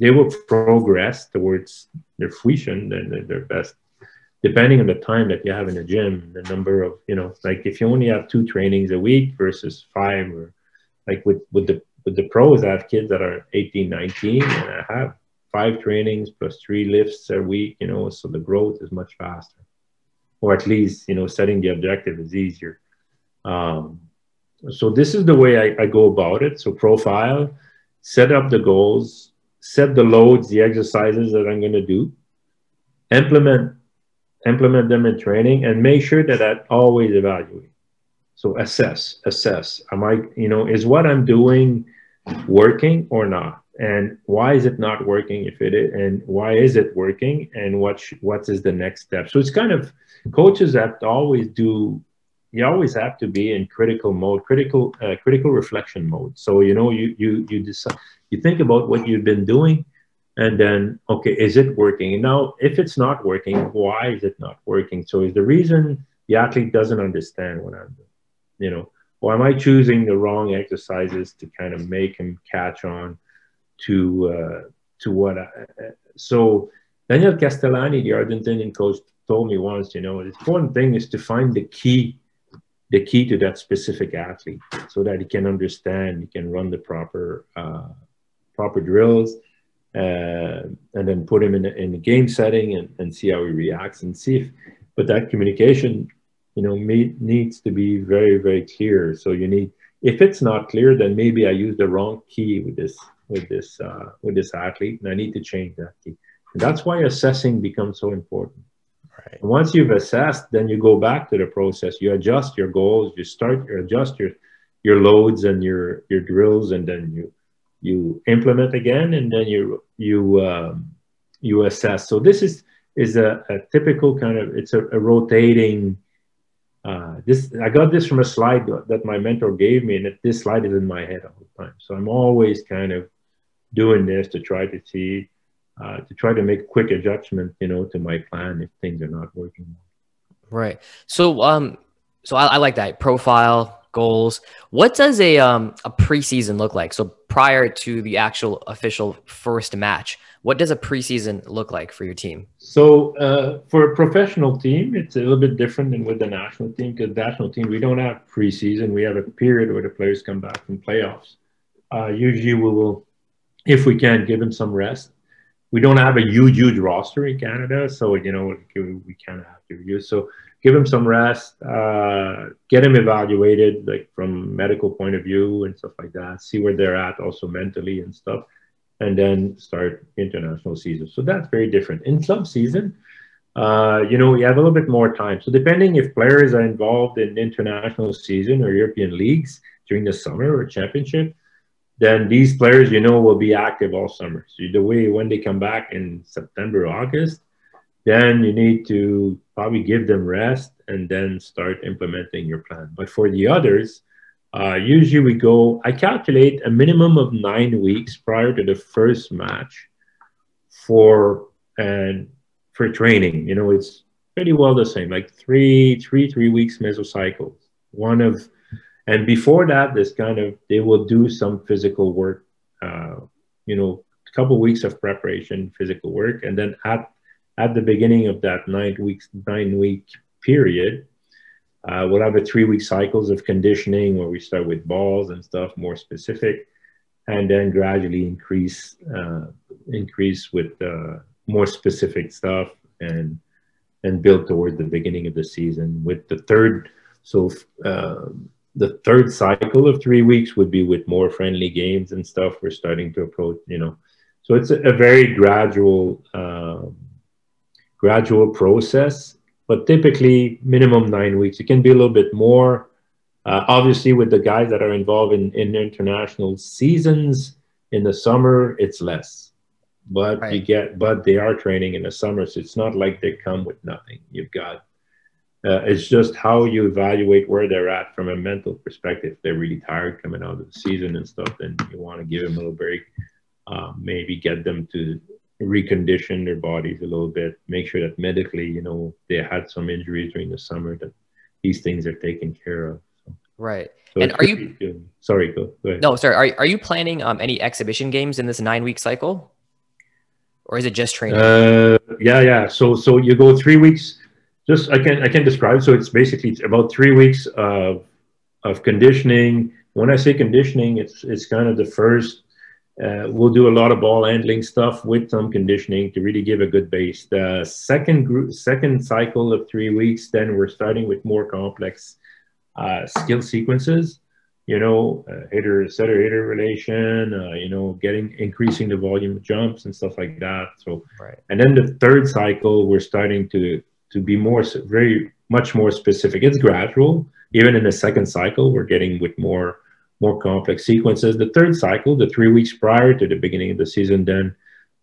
they will progress towards their fruition and their best depending on the time that you have in the gym, the number of, you know, like if you only have two trainings a week versus five, or like with, with the with the pros, I have kids that are 18, 19, and I have five trainings plus three lifts a week, you know, so the growth is much faster. Or at least, you know, setting the objective is easier. Um, so this is the way I, I go about it. So profile, set up the goals, set the loads, the exercises that I'm going to do, implement implement them in training, and make sure that I always evaluate. So assess, assess. Am I, you know, is what I'm doing working or not? And why is it not working if it is, and why is it working? And what what is the next step? So it's kind of coaches to always do. You always have to be in critical mode, critical uh, critical reflection mode. So you know you you you decide you think about what you've been doing and then okay is it working? And now if it's not working why is it not working? So is the reason the athlete doesn't understand what i'm doing? You know or am i choosing the wrong exercises to kind of make him catch on to uh, to what I, so daniel castellani the argentinian coach told me once you know the important thing is to find the key the key to that specific athlete so that he can understand he can run the proper uh, proper drills uh, and then put him in a, in a game setting and, and see how he reacts and see if but that communication you know may, needs to be very very clear. So you need if it's not clear then maybe i use the wrong key with this with this uh, with this athlete and i need to change that key. And that's why assessing becomes so important right. Once you've assessed then you go back to the process you adjust your goals you start you adjust your your loads and your your drills and then you you implement again, and then you you um, you assess. So this is is a, a typical kind of it's a, a rotating. Uh, this I got this from a slide that my mentor gave me, and it, this slide is in my head all the time. So I'm always kind of doing this to try to see uh, to try to make quick adjustments, you know, to my plan if things are not working. Right. So um, so I, I like that profile goals. What does a um a preseason look like? So prior to the actual official first match, what does a preseason look like for your team? So uh, for a professional team, it's a little bit different than with the national team because national team we don't have preseason. We have a period where the players come back from playoffs. Uh, usually we will, if we can, give them some rest. We don't have a huge, huge roster in Canada, so you know we kind of have to use so give him some rest, uh, get him evaluated, like from medical point of view and stuff like that. See where they're at, also mentally and stuff, and then start international season. So that's very different. In some season, uh, you know, we have a little bit more time. So depending if players are involved in international season or European leagues during the summer or championship, then these players, you know, will be active all summer. So the way when they come back in September, August, then you need to probably give them rest and then start implementing your plan. But for the others, uh, usually we go, I calculate a minimum of nine weeks prior to the first match for and for training. You know, it's pretty well the same, like three, three, three weeks mesocycles. One of, and before that, this kind of they will do some physical work. Uh, you know, a couple weeks of preparation, physical work, and then at at the beginning of that nine weeks nine week period uh, we'll have a three week cycles of conditioning where we start with balls and stuff more specific and then gradually increase uh, increase with uh, more specific stuff and and build toward the beginning of the season with the third so uh, the third cycle of three weeks would be with more friendly games and stuff we're starting to approach you know so it's a, a very gradual um, gradual process but typically minimum nine weeks. It can be a little bit more. Uh, obviously, with the guys that are involved in, in international seasons in the summer, it's less. But right. you get, but they are training in the summer, so it's not like they come with nothing. You've got uh, it's just how you evaluate where they're at from a mental perspective. If they're really tired coming out of the season and stuff, then you want to give them a little break. Uh, maybe get them to recondition their bodies a little bit. Make sure that medically, you know, they had some injuries during the summer that these things are taken care of. So, right. So and are you? Good. Sorry, go, go ahead. No, sorry. Are are you planning um, any exhibition games in this nine week cycle, or is it just training? Uh, yeah, yeah. So so you go three weeks just I can I can describe. So it's basically about three weeks of of conditioning. When I say conditioning, it's it's kind of the first. Uh, we'll do a lot of ball handling stuff with some conditioning to really give a good base. The second group, second cycle of three weeks, then we're starting with more complex uh, skill sequences. You know, uh, hitter setter hitter relation. Uh, you know, getting increasing the volume of jumps and stuff like that. So, right. and then the third cycle, we're starting to to be more very much more specific. It's gradual. Even in the second cycle, we're getting with more more complex sequences. The third cycle, the three weeks prior to the beginning of the season, then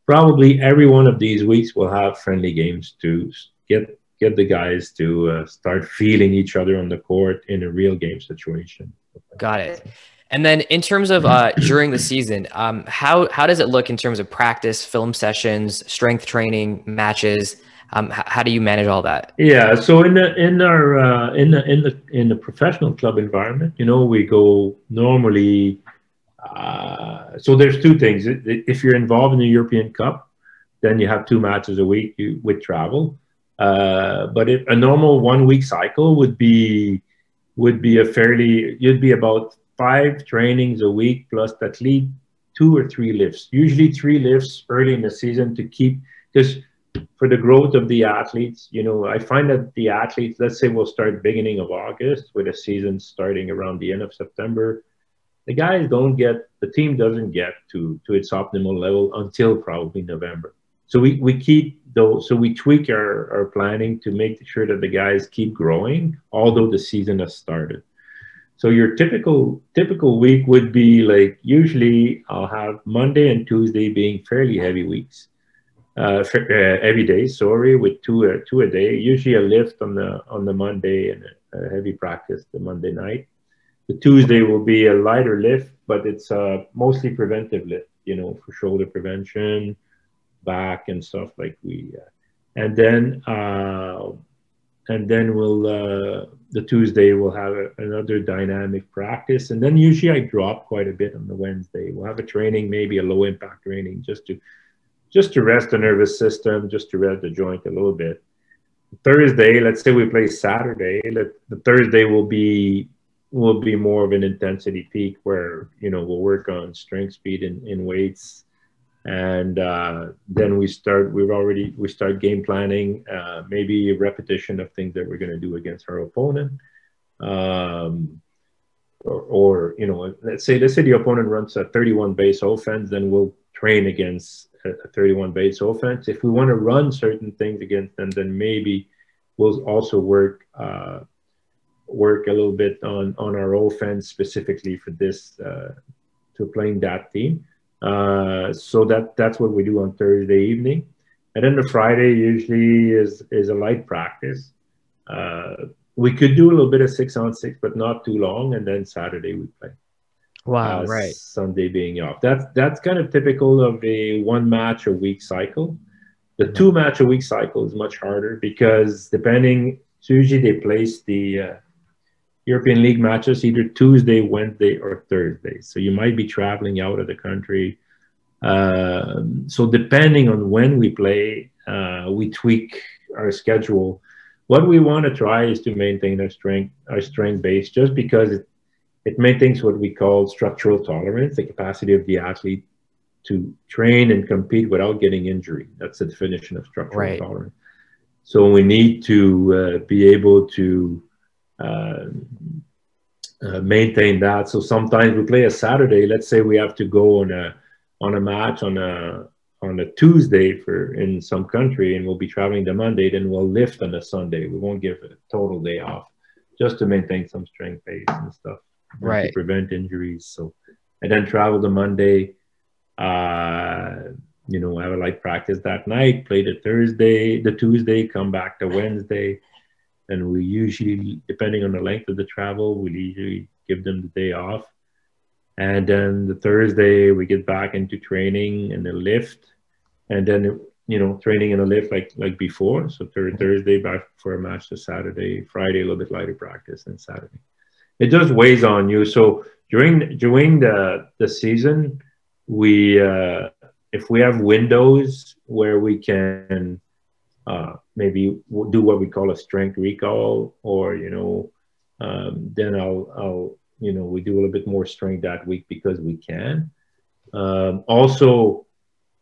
probably every one of these weeks will have friendly games to get get the guys to uh, start feeling each other on the court in a real game situation. Got it. And then in terms of uh, during the season, um, how how does it look in terms of practice, film sessions, strength training, matches? Um, h- how do you manage all that? Yeah, so in the in our uh, in the in the in the professional club environment, you know, we go normally. Uh, so there's two things. If you're involved in the European Cup, then you have two matches a week you, with travel. Uh, but if a normal one week cycle would be would be a fairly you'd be about five trainings a week plus at least two or three lifts. Usually three lifts early in the season to keep because for the growth of the athletes, you know, I find that the athletes, let's say we'll start beginning of August with a season starting around the end of September. The guys don't get the team doesn't get to to its optimal level until probably November. So we, we keep those so we tweak our, our planning to make sure that the guys keep growing, although the season has started. So your typical typical week would be like usually I'll have Monday and Tuesday being fairly heavy weeks for, uh, every day. Sorry, with two uh, two a day. Usually a lift on the on the Monday and a, a, heavy practice the Monday night. The Tuesday will be a lighter lift, but it's uh, mostly preventive lift. You know, for shoulder prevention, back and stuff like we. Uh, and then uh, and then we'll uh, the Tuesday we'll have a, another dynamic practice, and then usually I drop quite a bit on the Wednesday. We'll have a training, maybe a low impact training, just to just to rest the nervous system, just to rest the joint a little bit. Thursday, let's say we play Saturday, let, the Thursday will be will be more of an intensity peak where you know we'll work on strength, speed, and in weights, and uh, then we start. We've already we start game planning, uh, maybe a repetition of things that we're going to do against our opponent. Um, or, or, you know, let's say let's say the opponent runs a 31 base offense, then we'll train against a 31 base offense. If we want to run certain things against them, then maybe we'll also work uh, work a little bit on on our offense specifically for this uh, to playing that team. Uh, so that that's what we do on Thursday evening, and then the Friday usually is is a light practice. Uh, we could do a little bit of six on six, but not too long, and then Saturday we play. Wow, uh, right. Sunday being off. That's that's kind of typical of a one match a week cycle. The two match a week cycle is much harder because depending, so usually they place the uh, European League matches either Tuesday, Wednesday, or Thursday. So you might be traveling out of the country. Uh, so depending on when we play, uh, we tweak our schedule. What we want to try is to maintain our strength, our strength base, just because it, it maintains what we call structural tolerance, the capacity of the athlete to train and compete without getting injury. That's the definition of structural right. tolerance. So we need to uh, be able to uh, uh, maintain that. So sometimes we play a Saturday. Let's say we have to go on a on a match on a on a Tuesday for in some country and we'll be traveling the Monday, then we'll lift on a Sunday. We won't give a total day off just to maintain some strength base and stuff. Right. To prevent injuries. So and then travel the Monday. Uh, you know, have a light practice that night, play the Thursday, the Tuesday, come back the Wednesday. And we usually, depending on the length of the travel, we usually give them the day off. And then the Thursday, we get back into training and the lift. And then, you know, training and a lift like like before. So third Thursday back for a match to Saturday, Friday, a little bit lighter practice, and Saturday. It just weighs on you. So during during the the season, we uh, if we have windows where we can uh, maybe do what we call a strength recall, or you know, um, then I'll I'll you know we do a little bit more strength that week because we can. Um, also,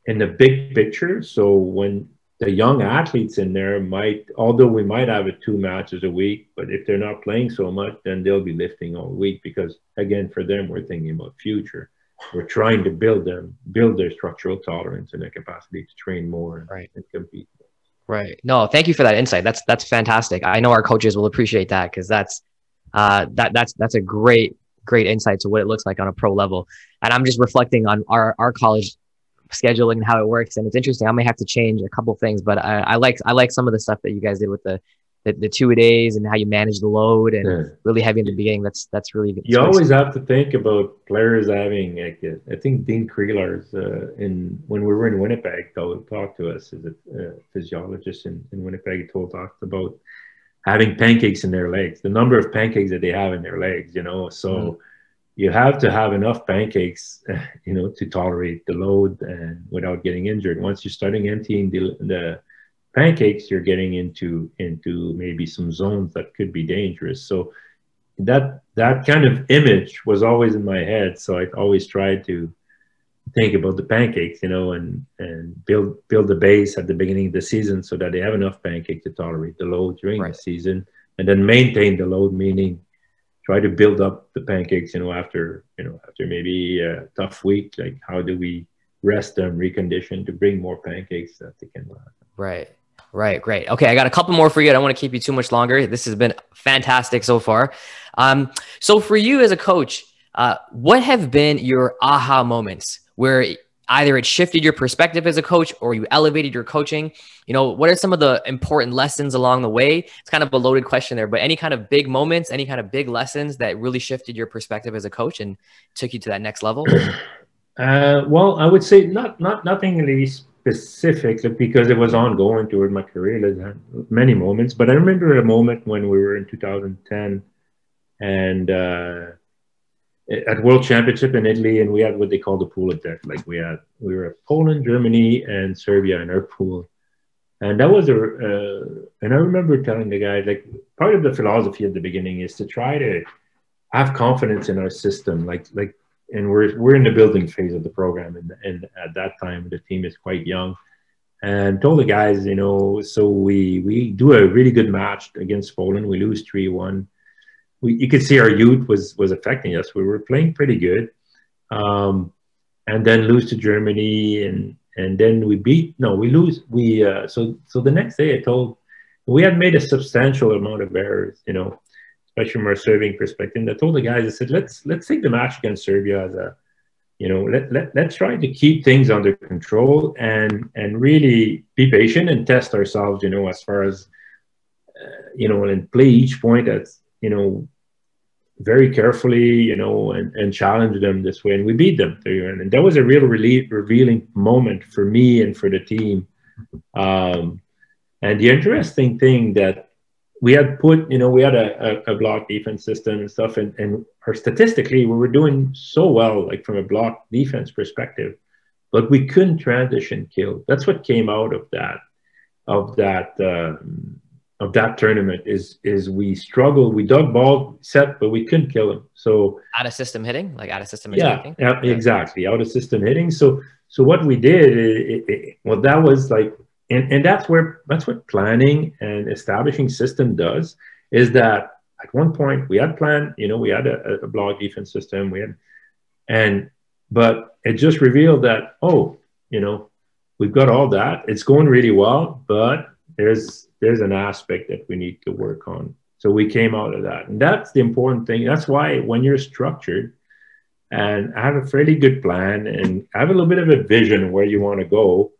in the big picture, so when the young athletes in there might, although we might have it two matches a week, but if they're not playing so much, then they'll be lifting all week because again, for them, we're thinking about future. We're trying to build them, build their structural tolerance and their capacity to train more right. and compete. Right. No, thank you for that insight. That's that's fantastic. I know our coaches will appreciate that because that's uh, that that's that's a great great insight to what it looks like on a pro level. And I'm just reflecting on our our college scheduling and how it works. And it's interesting. I may have to change a couple things, but I, I like I like some of the stuff that you guys did with the the, the two a days and how you manage the load and yeah. really heavy in the beginning. That's that's really good. You always have to think about players having like I think Dean Creelar's uh, in when we were in Winnipeg told talked to us as a uh, physiologist in, in Winnipeg told talked about having pancakes in their legs, the number of pancakes that they have in their legs, you know. So mm you have to have enough pancakes, you know, to tolerate the load and without getting injured. Once you're starting emptying the, the pancakes, you're getting into into maybe some zones that could be dangerous. So that that kind of image was always in my head. So I always tried to think about the pancakes, you know, and and build build the base at the beginning of the season so that they have enough pancake to tolerate the load during right. the season, and then maintain the load, meaning try to build up the pancakes, you know, after you know after maybe a tough week. Like how do we rest them, recondition to bring more pancakes that they can. Right. Right, great. Okay, I got a couple more for you. I don't want to keep you too much longer. This has been fantastic so far. Um, so, for you as a coach, uh, what have been your aha moments where either it shifted your perspective as a coach or you elevated your coaching? You know, what are some of the important lessons along the way? It's kind of a loaded question there, but any kind of big moments, any kind of big lessons that really shifted your perspective as a coach and took you to that next level? Uh, well, I would say not not nothing really specific because it was ongoing toward my career. Many moments, but I remember a moment when we were in 2010 and uh, at World Championship in Italy, and we had what they call the pool death. Like we had, we were Poland, Germany, and Serbia in our pool, and that was a. Uh, and I remember telling the guys like part of the philosophy at the beginning is to try to have confidence in our system, like like and we're we're in the building phase of the program, and and at that time the team is quite young, and told the guys, you know, so we we do a really good match against Poland, we lose three one. We, you could see our youth was was affecting us. We were playing pretty good, um, and then lose to Germany, and and then we beat. No, we lose. We uh, so so the next day I told we had made a substantial amount of errors, you know, especially from our serving perspective. And I told the guys, I said, let's let's take the match against Serbia as a, you know, let, let let's try to keep things under control and and really be patient and test ourselves, you know, as far as uh, you know, and play each point as you know very carefully, you know, and, and challenge them this way. And we beat them. And that was a real relief, revealing moment for me and for the team. Um, and the interesting thing that we had put, you know, we had a, a, a, block defense system and stuff, and, and our statistically, we were doing so well, like from a block defense perspective, but we couldn't transition kill. That's what came out of that, of that, um, of that tournament is is we struggled. We dug ball set, but we couldn't kill him. So out of system hitting, like out of system. Yeah, yeah, exactly, out of system hitting. So so what we did, it, it, well, that was like and, and that's where that's what planning and establishing system does is that at one point we had planned you know we had a, a block defense system we had and but it just revealed that oh you know we've got all that. It's going really well, but there's there's an aspect that we need to work on. So we came out of that, and that's the important thing. That's why when you're structured and have a fairly good plan and have a little bit of a vision where you want to go,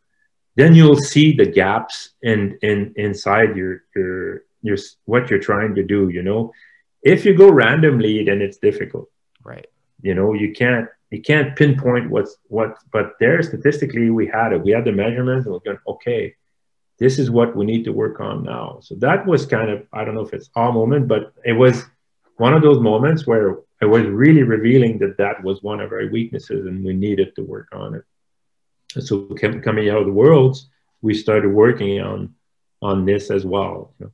then you'll see the gaps in in inside your your your what you're trying to do. You know, if you go randomly, then it's difficult. Right. You know, you can't you can't pinpoint what's what. But there, statistically, we had it. We had the measurements, and we're going, okay, this is what we need to work on now. So that was kind of I don't know if it's our moment, but it was one of those moments where it was really revealing that that was one of our weaknesses, and we needed to work on it. so coming out of the worlds, we started working on on this as well. You know?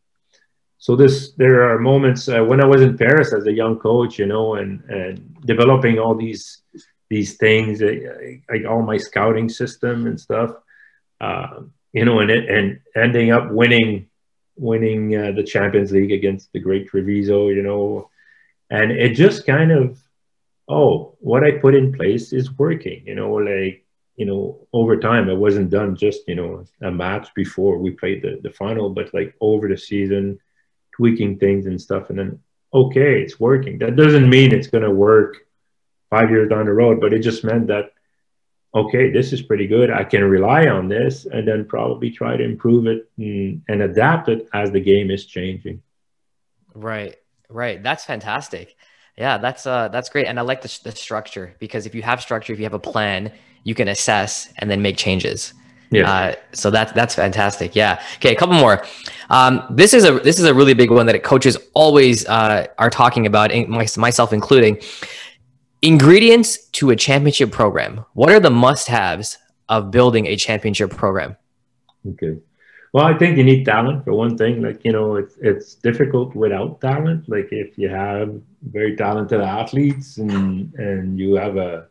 so this there are moments uh, when I was in Paris as a young coach, you know, and and developing all these these things, uh, like all my scouting system and stuff, uh, you know, and and ending up winning winning uh, the Champions League against the great Treviso, you know, and it just kind of oh, what I put in place is working, you know, like you know, over time, it wasn't done just, you know, a match before we played the, the final, but like over the season, tweaking things and stuff. And then, okay, it's working. That doesn't mean it's going to work five years down the road, but it just meant that, okay, this is pretty good. I can rely on this and then probably try to improve it and, and adapt it as the game is changing. Right, right. That's fantastic. Yeah, that's uh that's great, and I like the, the structure because if you have structure, if you have a plan, you can assess and then make changes. Yeah. Uh, so that's that's fantastic. Yeah. Okay, a couple more. Um, this is a this is a really big one that coaches always uh, are talking about, myself including. Ingredients to a championship program. What are the must-haves of building a championship program? Okay. Well, I think you need talent for one thing. Like you know, it's it's difficult without talent. Like if you have very talented athletes and and you have a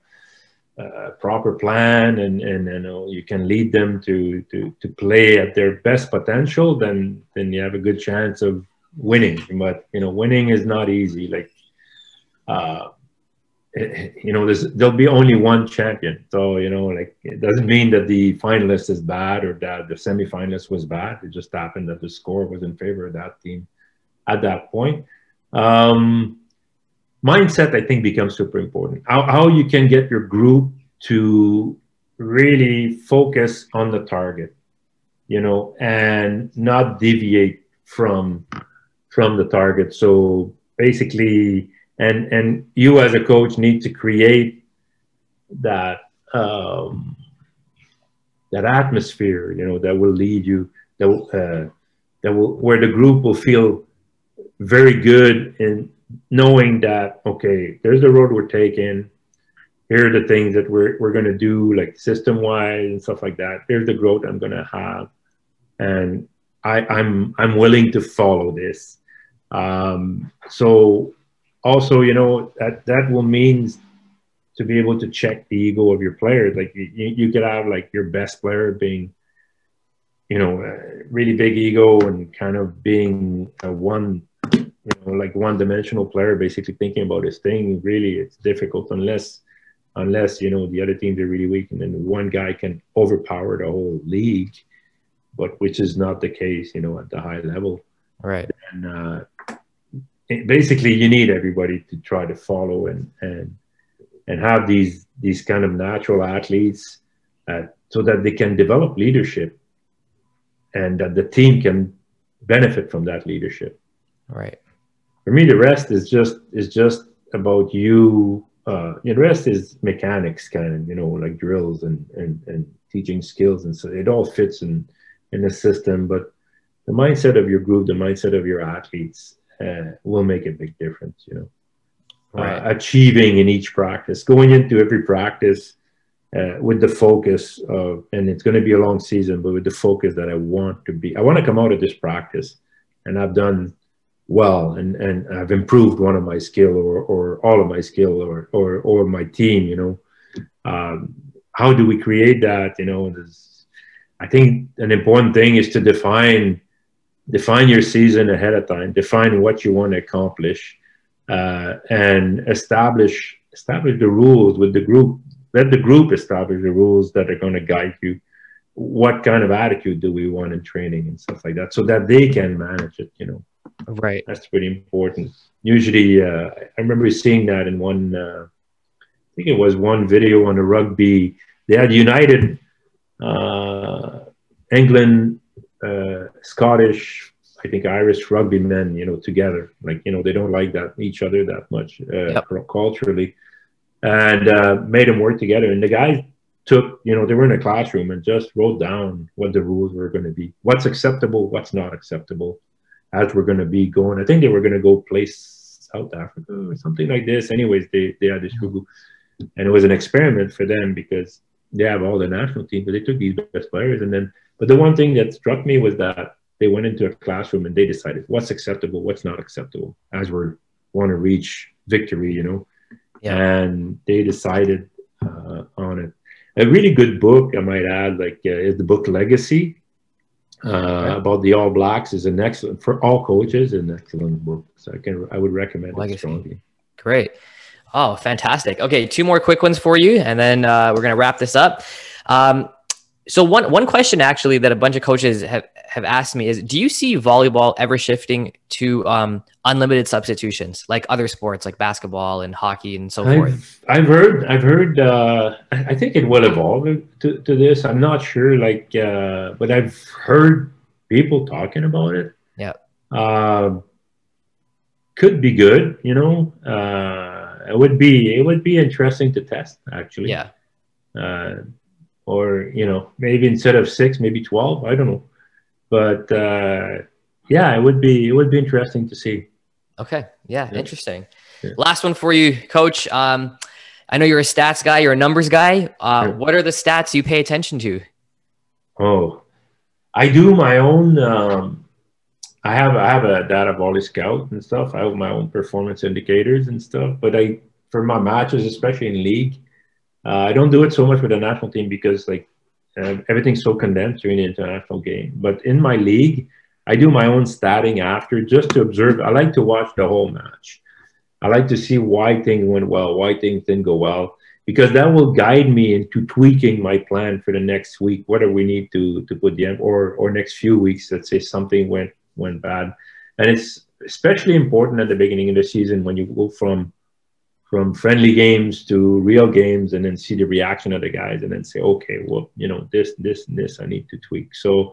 a proper plan and, and you know you can lead them to, to to play at their best potential then then you have a good chance of winning but you know winning is not easy like uh you know there'll be only one champion. So you know like it doesn't mean that the finalist is bad or that the semifinalist was bad. It just happened that the score was in favor of that team at that point. Um mindset i think becomes super important. How, how you can get your group to really focus on the target you know and not deviate from from the target. So basically and and you as a coach need to create that um, that atmosphere you know that will lead you that uh, that will where the group will feel very good in knowing that okay there's the road we're taking. Here are the things that we're, we're going to do like system wise and stuff like that. Here's the growth i'm going to have. And I, i'm i'm willing to follow this. Um, so also you know that that will mean to be able to check the ego of your players like you, you could have like your best player being you know really big ego and kind of being a one you know, like one dimensional player basically thinking about his thing, really it's difficult unless unless you know the other teams are really weak and then one guy can overpower the whole league, but which is not the case, you know, at the high level. Right. And uh, basically, you need everybody to try to follow and and and have these these kind of natural athletes, uh, so that they can develop leadership, and that the team can benefit from that leadership. Right for me, the rest is just is just about you. Uh, the rest is mechanics, kind of, you know, like drills and and and teaching skills, and so it all fits in in the system. But the mindset of your group, the mindset of your athletes, uh, will make a big difference. You know, uh, right. uh, achieving in each practice, going into every practice. Uh, with the focus of, and it's going to be a long season, but with the focus that I want to be, I want to come out of this practice, and I've done well and and I've improved one of my skill or or all of my skill or or or my team you know um, how do we create that you know I think an important thing is to define define your season ahead of time. Define what you want to accomplish uh, and establish establish the rules with the group. Let the group establish the rules that are going to guide you. What kind of attitude do we want in training and stuff like that so that they can manage it you know? Right. That's pretty important. Usually uh, i remember seeing that in one uh, i think it was one video on the rugby. They had united uh, england uh, scottish i think irish rugby men you know together like you know they don't like that each other that much uh, Yep. culturally and uh, made them work together and the guys took, you know, they were in a classroom and just wrote down what the rules were going to be, what's acceptable, what's not acceptable, as we're going to be going. I think they were going to go play South Africa or something like this. Anyways, they, they had this rule. And it was an experiment for them because they have all the national team, but they took these best players. And then, but the one thing that struck me was that they went into a classroom and they decided what's acceptable, what's not acceptable as we want to reach victory, you know. Yeah. And they decided uh, on it a really good book i might add like uh, is the book legacy uh, Okay. about the all blacks is an excellent for all coaches an excellent book so i can i would recommend Legacy. it strongly Great. Oh, fantastic. Okay, two more quick ones for you, and then uh, we're gonna wrap this up. Um, so one one question actually that a bunch of coaches have have asked me is, do you see volleyball ever shifting to um, unlimited substitutions like other sports like basketball and hockey and so forth? I've, I've heard i've heard uh, i think it will evolve to, to this i'm not sure like uh, but i've heard people talking about it Yeah. um, could be good you know uh, it would be it would be interesting to test actually Yeah. Or you know maybe instead of six maybe 12 i don't know but uh, yeah it would be it would be interesting to see Okay. Yeah. Yeah. Interesting. Yeah. Last one for you, Coach. Um, I know you're a stats guy. You're a numbers guy. Uh, Yeah. What are the stats you pay attention to? oh i do my own um, i have i have a data volley scout and stuff i have my own performance indicators and stuff but i for my matches especially in league uh, i don't do it so much with the national team because like uh, everything's so condensed during the international game but in my league I do my own statting after just to observe. I like to watch the whole match. I like to see why things went well, why things didn't go well, because that will guide me into tweaking my plan for the next week, whether we need to to put the end or or next few weeks. Let's say something went went bad, and it's especially important at the beginning of the season when you go from from friendly games to real games and then see the reaction of the guys and then say okay well you know this this and this i need to tweak so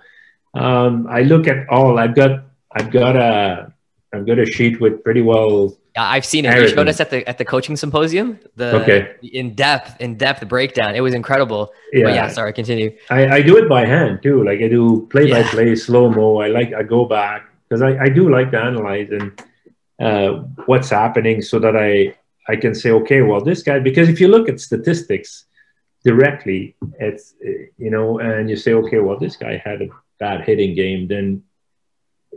um, I look at all. I've got I've got a I've got a sheet with pretty well. I've seen it. You showed us at the at the coaching symposium. The Okay. in depth, in depth breakdown. It was incredible. Yeah, But yeah, sorry, continue. I, I do it by hand too. Like I do play by play, slow mo. I like I go back because I, I do like to analyze and uh, what's happening so that I I can say okay, well this guy because if you look at statistics directly, it's you know, and you say okay, well this guy had a bad hitting game, then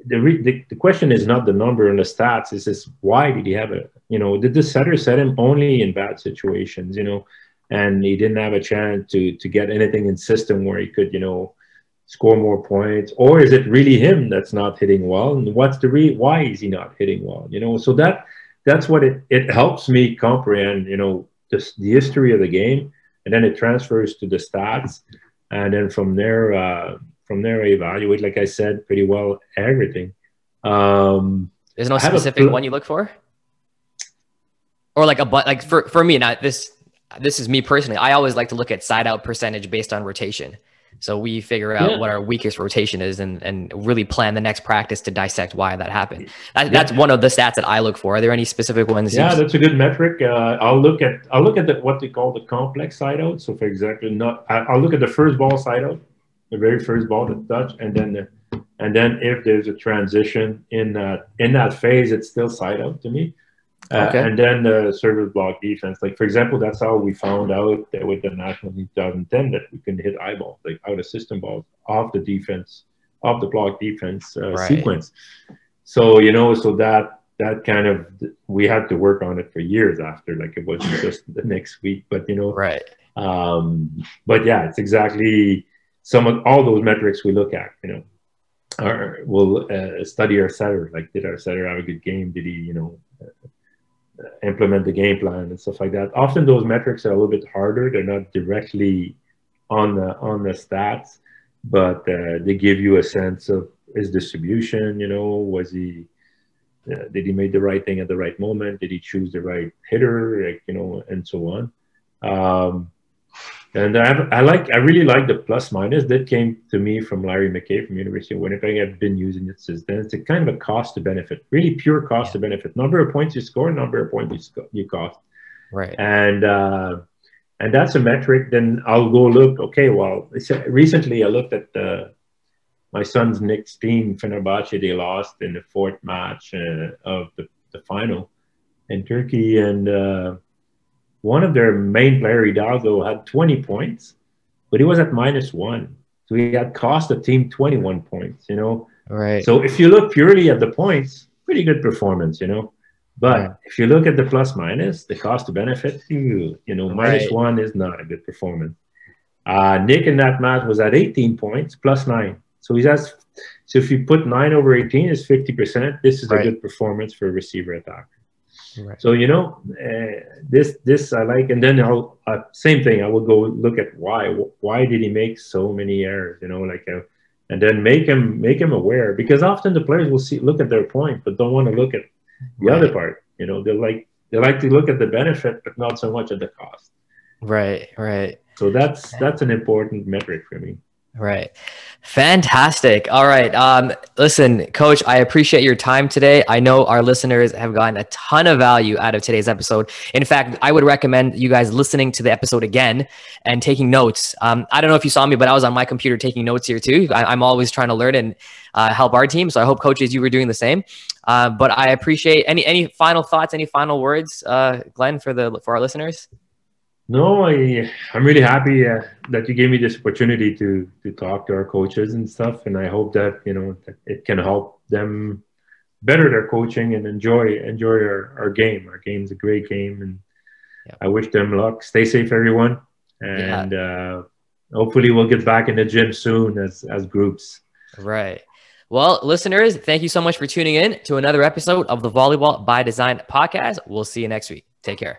the, re- the the question is not the number and the stats. It's just why did he have it? You know, did the setter set him only in bad situations? You know, and he didn't have a chance to to get anything in system where he could you know score more points or is it really him that's not hitting well and what's the re why is he not hitting well you know so that that's what it it helps me comprehend you know this, the history of the game and then it transfers to the stats and then from there uh from there I evaluate like i said pretty well everything um There's no specific one you look for, or like a but like for for me. Now this this is me personally. I always like to look at side out percentage based on rotation. So we figure out Yeah. what our weakest rotation is, and and really plan the next practice to dissect why that happened. That, That's one of the stats that I look for. Are there any specific ones? Yeah, that's a good metric. Uh, I'll look at I'll look at the, what they call the complex side out. So, for example, not I'll look at the first ball side out, the very first ball to touch, and then the, and then if there's a transition in that in that phase, it's still side out to me. Uh, Okay. And then the service block defense. Like for example, that's how we found out that with the national team 2010 that we can hit eyeballs, like out of system balls, off the defense, off the block defense uh, Right. sequence. So you know, so that that kind of we had to work on it for years after like it wasn't just the next week but you know right. um but yeah it's exactly some of all those metrics we look at you know or we'll uh, study our setter like did our setter have a good game did he you know implement the game plan and stuff like that often those metrics are a little bit harder they're not directly on the on the stats but uh, they give you a sense of his distribution. You know, was he uh, did he make the right thing at the right moment? Did he choose the right hitter? Like, you know, and so on. Um, and I, I like, I really like the plus minus that came to me from Larry McKay from University of Winnipeg. I've been using it since then. It's a kind of a cost to benefit, really pure cost to benefit. Number of points you score, number of points you, you cost. Right. And uh, and that's a metric. Then I'll go look. Okay, well, recently I looked at the my son's Nick's team, Fenerbahce. They lost in the fourth match uh, of the, the final in Turkey, and uh, one of their main player, Hidalgo, had 20 points, but he was at minus one. So he had cost the team 21 points, you know? Right. So if you look purely at the points, pretty good performance, you know? But yeah. if you look at the plus minus, the cost to benefit, you, know, minus right. one is not a good performance. Uh, Nick in that match was at 18 points, plus nine. So he's at, so if you put nine over 18 is 50%. This is right. a good performance for a receiver attacker. Right. So you know uh, this this I like, and then I'll uh, same thing. I will go look at why why did he make so many errors? You know, like, uh, and then make him make him aware because often the players will see look at their point, but don't want to look at the right. other part. You know, they like they like to look at the benefit, but not so much at the cost. Right, right. So that's that's an important metric for me. Right. Fantastic. All right. Um, listen, coach, I appreciate your time today. I know our listeners have gotten a ton of value out of today's episode. In fact, I would recommend you guys listening to the episode again and taking notes. Um, I don't know if you saw me, but I was on my computer taking notes here too. I, am always trying to learn and uh, help our team. So I hope coaches, you were doing the same. Uh, but I appreciate any, any final thoughts, any final words, uh, Glenn, for the, for our listeners? No, I I'm really happy uh, that you gave me this opportunity to to talk to our coaches and stuff, and I hope that you know that it can help them better their coaching and enjoy enjoy our, our game. Our game's a great game, and I wish them luck. Stay safe, everyone, and yeah. uh, hopefully we'll get back in the gym soon as as groups. Right. Well, listeners, thank you so much for tuning in to another episode of the Volleyball by Design podcast. We'll see you next week. Take care.